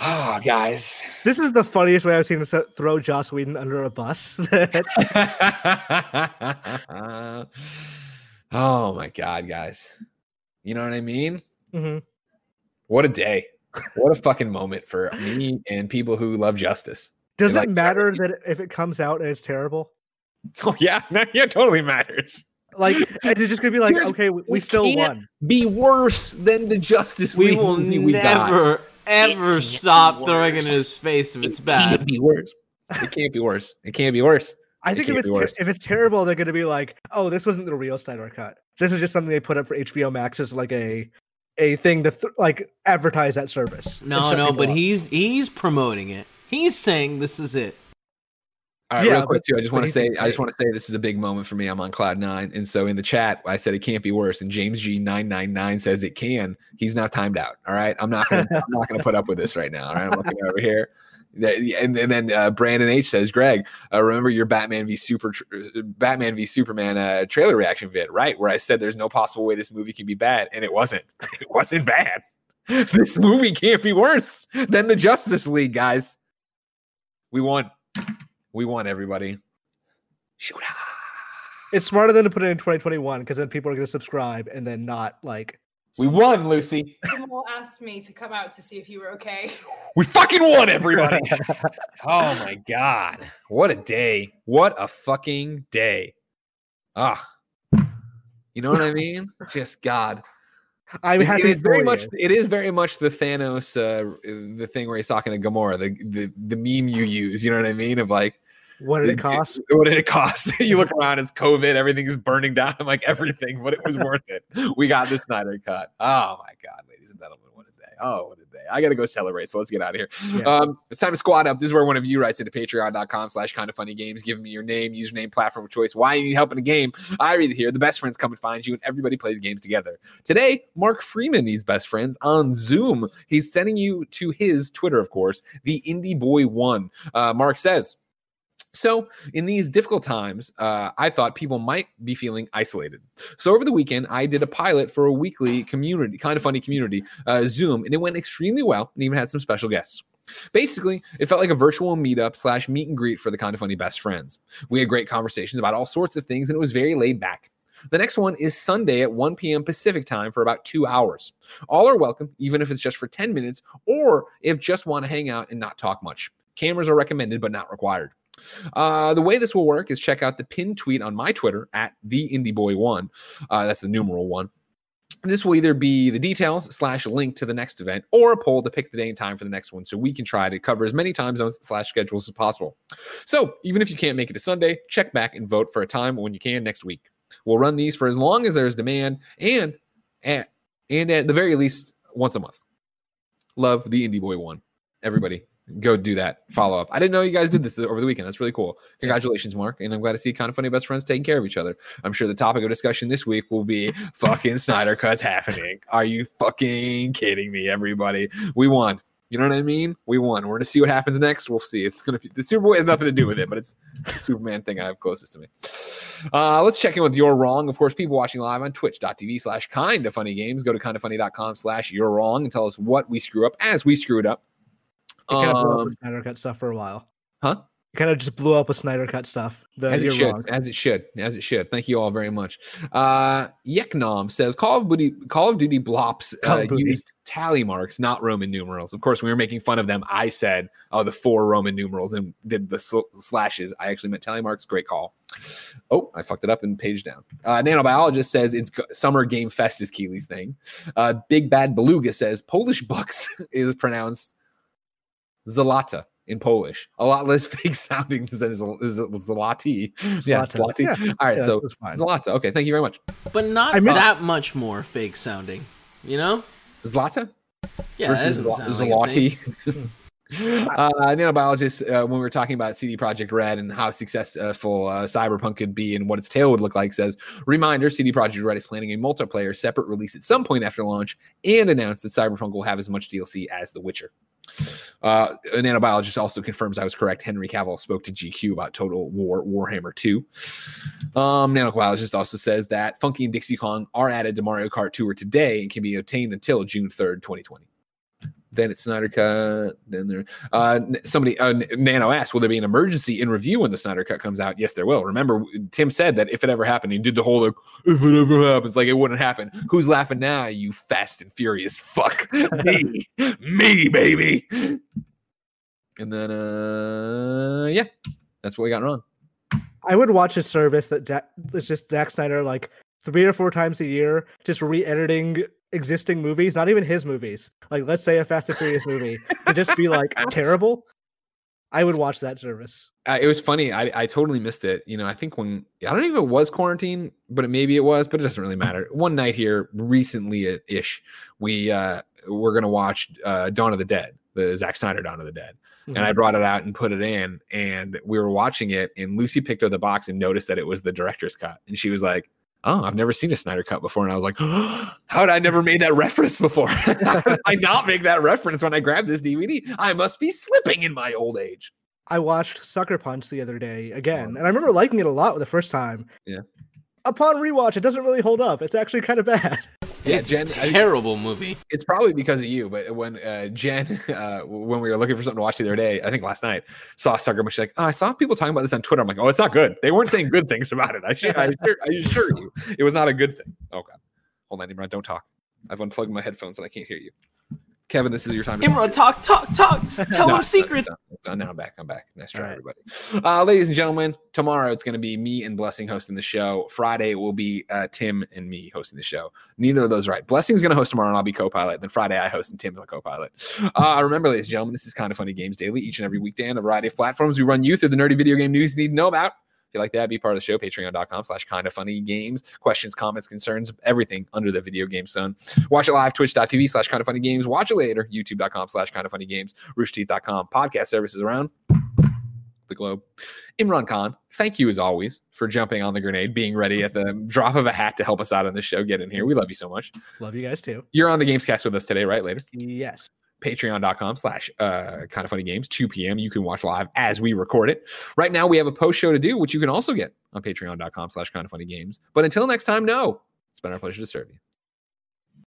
Oh, guys, This is the funniest way I've seen us throw Joss Whedon under a bus. oh my god, guys. You know what I mean? Mhm. What a day. What a fucking moment for me and people who love justice. Does Like- it matter that if it comes out and it's terrible? Oh yeah, yeah, it totally matters. Like, is it just gonna be like, Here's- okay, we, we we still can't- won? Be worse than the Justice We League will movie we got. never, ever can't stop throwing it in his face if it's It bad. can't be worse. It can't be worse. It can't be worse. I It think if it's ter- if it's terrible, they're gonna be like, oh, this wasn't the real Snyder cut. This is just something they put up for HBO Max as like a a thing to th- like advertise that service. and No, no, but up. he's he's promoting it. He's saying this is it. All right, Yeah, real quick too. I just want to say, I just want to say, this is a big moment for me. I'm on cloud nine, and so in the chat, I said it can't be worse, and James G nine nine nine says it can. He's now timed out. All right, I'm not, gonna, I'm not going to put up with this right now. All right, I'm looking over here, and, and then uh, Brandon H says, Greg, uh, remember your Batman v Super, uh, Batman v Superman uh, trailer reaction vid, right? Where I said there's no possible way this movie can be bad, and it wasn't. It wasn't bad. This movie can't be worse than the Justice League, guys. We won. We won, everybody. Shoot. It's smarter than to put it in 2021 because then people are gonna subscribe and then not like. We won, Lucy. Jamal asked me to come out to see if you were okay. We fucking won, everybody. oh my god. What a day. What a fucking day. Ah. You know what I mean? Just God. I'm It- it is very for much it is very much the Thanos uh the thing where he's talking to Gamora, the, the the meme you use, you know what I mean? Of like What did it cost? What did it cost? you look around, it's COVID, everything's burning down. I'm like, everything, but it was worth it. We got the Snyder cut. Oh my God, ladies and gentlemen, what a day. Oh, what a day. I gotta go celebrate. So let's get out of here. Yeah. Um, it's time to squad up. This is where one of you writes into patreon.com slash kind of funny games, giving me your name, username, platform of choice, why you need help in a game. I read it here. The best friends come and find you, and everybody plays games together. Today, Mark Freeman needs best friends on Zoom. He's sending you to his Twitter, of course, the Indie Boy One. Uh, Mark says, so, in these difficult times, uh, I thought people might be feeling isolated. So, over the weekend, I did a pilot for a weekly community, kind of funny community, uh, Zoom, and it went extremely well and even had some special guests. Basically, it felt like a virtual meetup slash meet and greet for the kind of funny best friends. We had great conversations about all sorts of things, and it was very laid back. The next one is Sunday at 1 p.m. Pacific time for about two hours. All are welcome, even if it's just for 10 minutes or if just want to hang out and not talk much. Cameras are recommended, but not required. Uh, the way this will work is check out the pinned tweet on my Twitter at the IndieBoy1. Uh, that's the numeral one. This will either be the details slash link to the next event or a poll to pick the day and time for the next one so we can try to cover as many time zones slash schedules as possible. So even if you can't make it to Sunday, check back and vote for a time when you can next week. We'll run these for as long as there's demand and at, and at the very least once a month. Love the Indie Boy one. Everybody, go do that follow up. I didn't know you guys did this over the weekend. That's really cool. Congratulations, Mark. And I'm glad to see kind of funny best friends taking care of each other. I'm sure the topic of discussion this week will be fucking Snyder cuts happening. Are you fucking kidding me, everybody? We won. You know what I mean? We won. We're gonna see what happens next. We'll see. It's gonna be the Superboy has nothing to do with it, but it's the Superman thing I have closest to me. Uh, let's check in with You're Wrong. Of course, people watching live on twitch.tv slash kind of funny games. Go to kindoffunny.com slash you're wrong and tell us what we screw up as we screw it up. It kind of blew up Um, with Snyder Cut stuff for a while. huh? It Kind of just blew up with Snyder Cut stuff. The, as it should, wrong. as it should, as it should. Thank you all very much. Uh, Yeknom says Call of Duty, Call of Duty blops uh, used tally marks, not Roman numerals. Of course, we were making fun of them. I said, "Oh, the four Roman numerals," and did the sl- slashes. I actually meant tally marks. Great call. Oh, I fucked it up and page down. Uh, Nanobiologist says it's Summer Game Fest is Keighley's thing. Uh, Big Bad Beluga says Polish bucks is pronounced Zalata in Polish. A lot less fake sounding than Zal- Zal- Zalati. Yeah, Zlata. Zlati. Yeah, All right, yeah, so that's fine. Zlata. Okay, thank you very much. But not I missed- that much more fake sounding. You know? Zlata Yeah, versus doesn't Zla- sound like a thing. Zalati. uh, nanobiologist, uh, when we were talking about CD Projekt Red and how successful uh, Cyberpunk could be and what its tail would look like, says reminder: CD Projekt Red is planning a multiplayer separate release at some point after launch, and announced that Cyberpunk will have as much DLC as The Witcher. Uh, a nanobiologist also confirms I was correct. Henry Cavill spoke to GQ about Total War Warhammer 2. Um, nanobiologist also says that Funky and Dixie Kong are added to Mario Kart Tour today and can be obtained until June 3rd, 2020. Then it's Snyder Cut. Then there, uh, somebody, uh, Nano asked, "Will there be an emergency in review when the Snyder Cut comes out?" Yes, there will. Remember, Tim said that if it ever happened, he did the whole like, "If it ever happens," like it wouldn't happen. Who's laughing now? You fast and furious fuck me, me, baby. And then, uh, yeah, that's what we got wrong. I would watch a service that da- it's just Zack Snyder like three or four times a year, just re-editing existing movies, not even his movies. Like let's say a Fast and Furious movie, to just be like terrible. I would watch that service. Uh, it was funny. I, I totally missed it. You know, I think when I don't know if it was quarantine, but it, maybe it was, but it doesn't really matter. One night here, recently ish, we uh, we're gonna watch uh, Dawn of the Dead, the Zack Snyder Dawn of the Dead, and I brought it out and put it in, and we were watching it, and Lucy picked up the box and noticed that it was the director's cut, and she was like. Oh, I've never seen a Snyder cut before. And I was like, how did I never made that reference before? how did I not make that reference when I grabbed this DVD? I must be slipping in my old age. I watched Sucker Punch the other day again, and I remember liking it a lot the first time. Yeah. Upon rewatch, it doesn't really hold up. It's actually kind of bad. Yeah, it's Jen, a I- terrible movie. it's probably because of you. But when uh, Jen, uh, when we were looking for something to watch the other day, I think last night, saw Sucker Punch. She's like, "Oh, I saw people talking about this on Twitter." I'm like, "Oh, it's not good. They weren't saying good things about it. I, should, I, assure, I assure you, it was not a good thing." Oh God, hold on, Imran, don't talk. I've unplugged my headphones and I can't hear you. Kevin, this is your time. to- Imran, talk, talk, talk. Tell No, him secrets. no, no, now I'm back. I'm back. Nice try, right. everybody. Uh, ladies and gentlemen, tomorrow it's going to be me and Blessing hosting the show. Friday will be uh, Tim and me hosting the show. Neither of those are right. Blessing's going to host tomorrow, and I'll be co-pilot. Then Friday I host, and Tim's my co-pilot. Uh, remember, ladies and gentlemen, this is kind of funny games daily. Each and every weekday on a variety of platforms, we run you through the nerdy video game news you need to know about. If you like that, be part of the show, patreon.com slash kind of funny games. Questions, comments, concerns, everything under the video game sun. Watch it live, twitch.tv slash kind of funny games. Watch it later, youtube.com slash kind of funny games, roosterteeth.com. Podcast services around the globe. Imran Khan, thank you as always for jumping on the grenade, being ready at the drop of a hat to help us out on this show. Get in here. We love you so much. Love you guys too. You're on the Gamescast with us today, right? Later Yes. patreon.com slash uh kind of funny games 2 p.m you can watch live as we record it. Right now we have a post show to do which you can also get on patreon.com slash kind of funny games. But until next time no. It's been our pleasure to serve you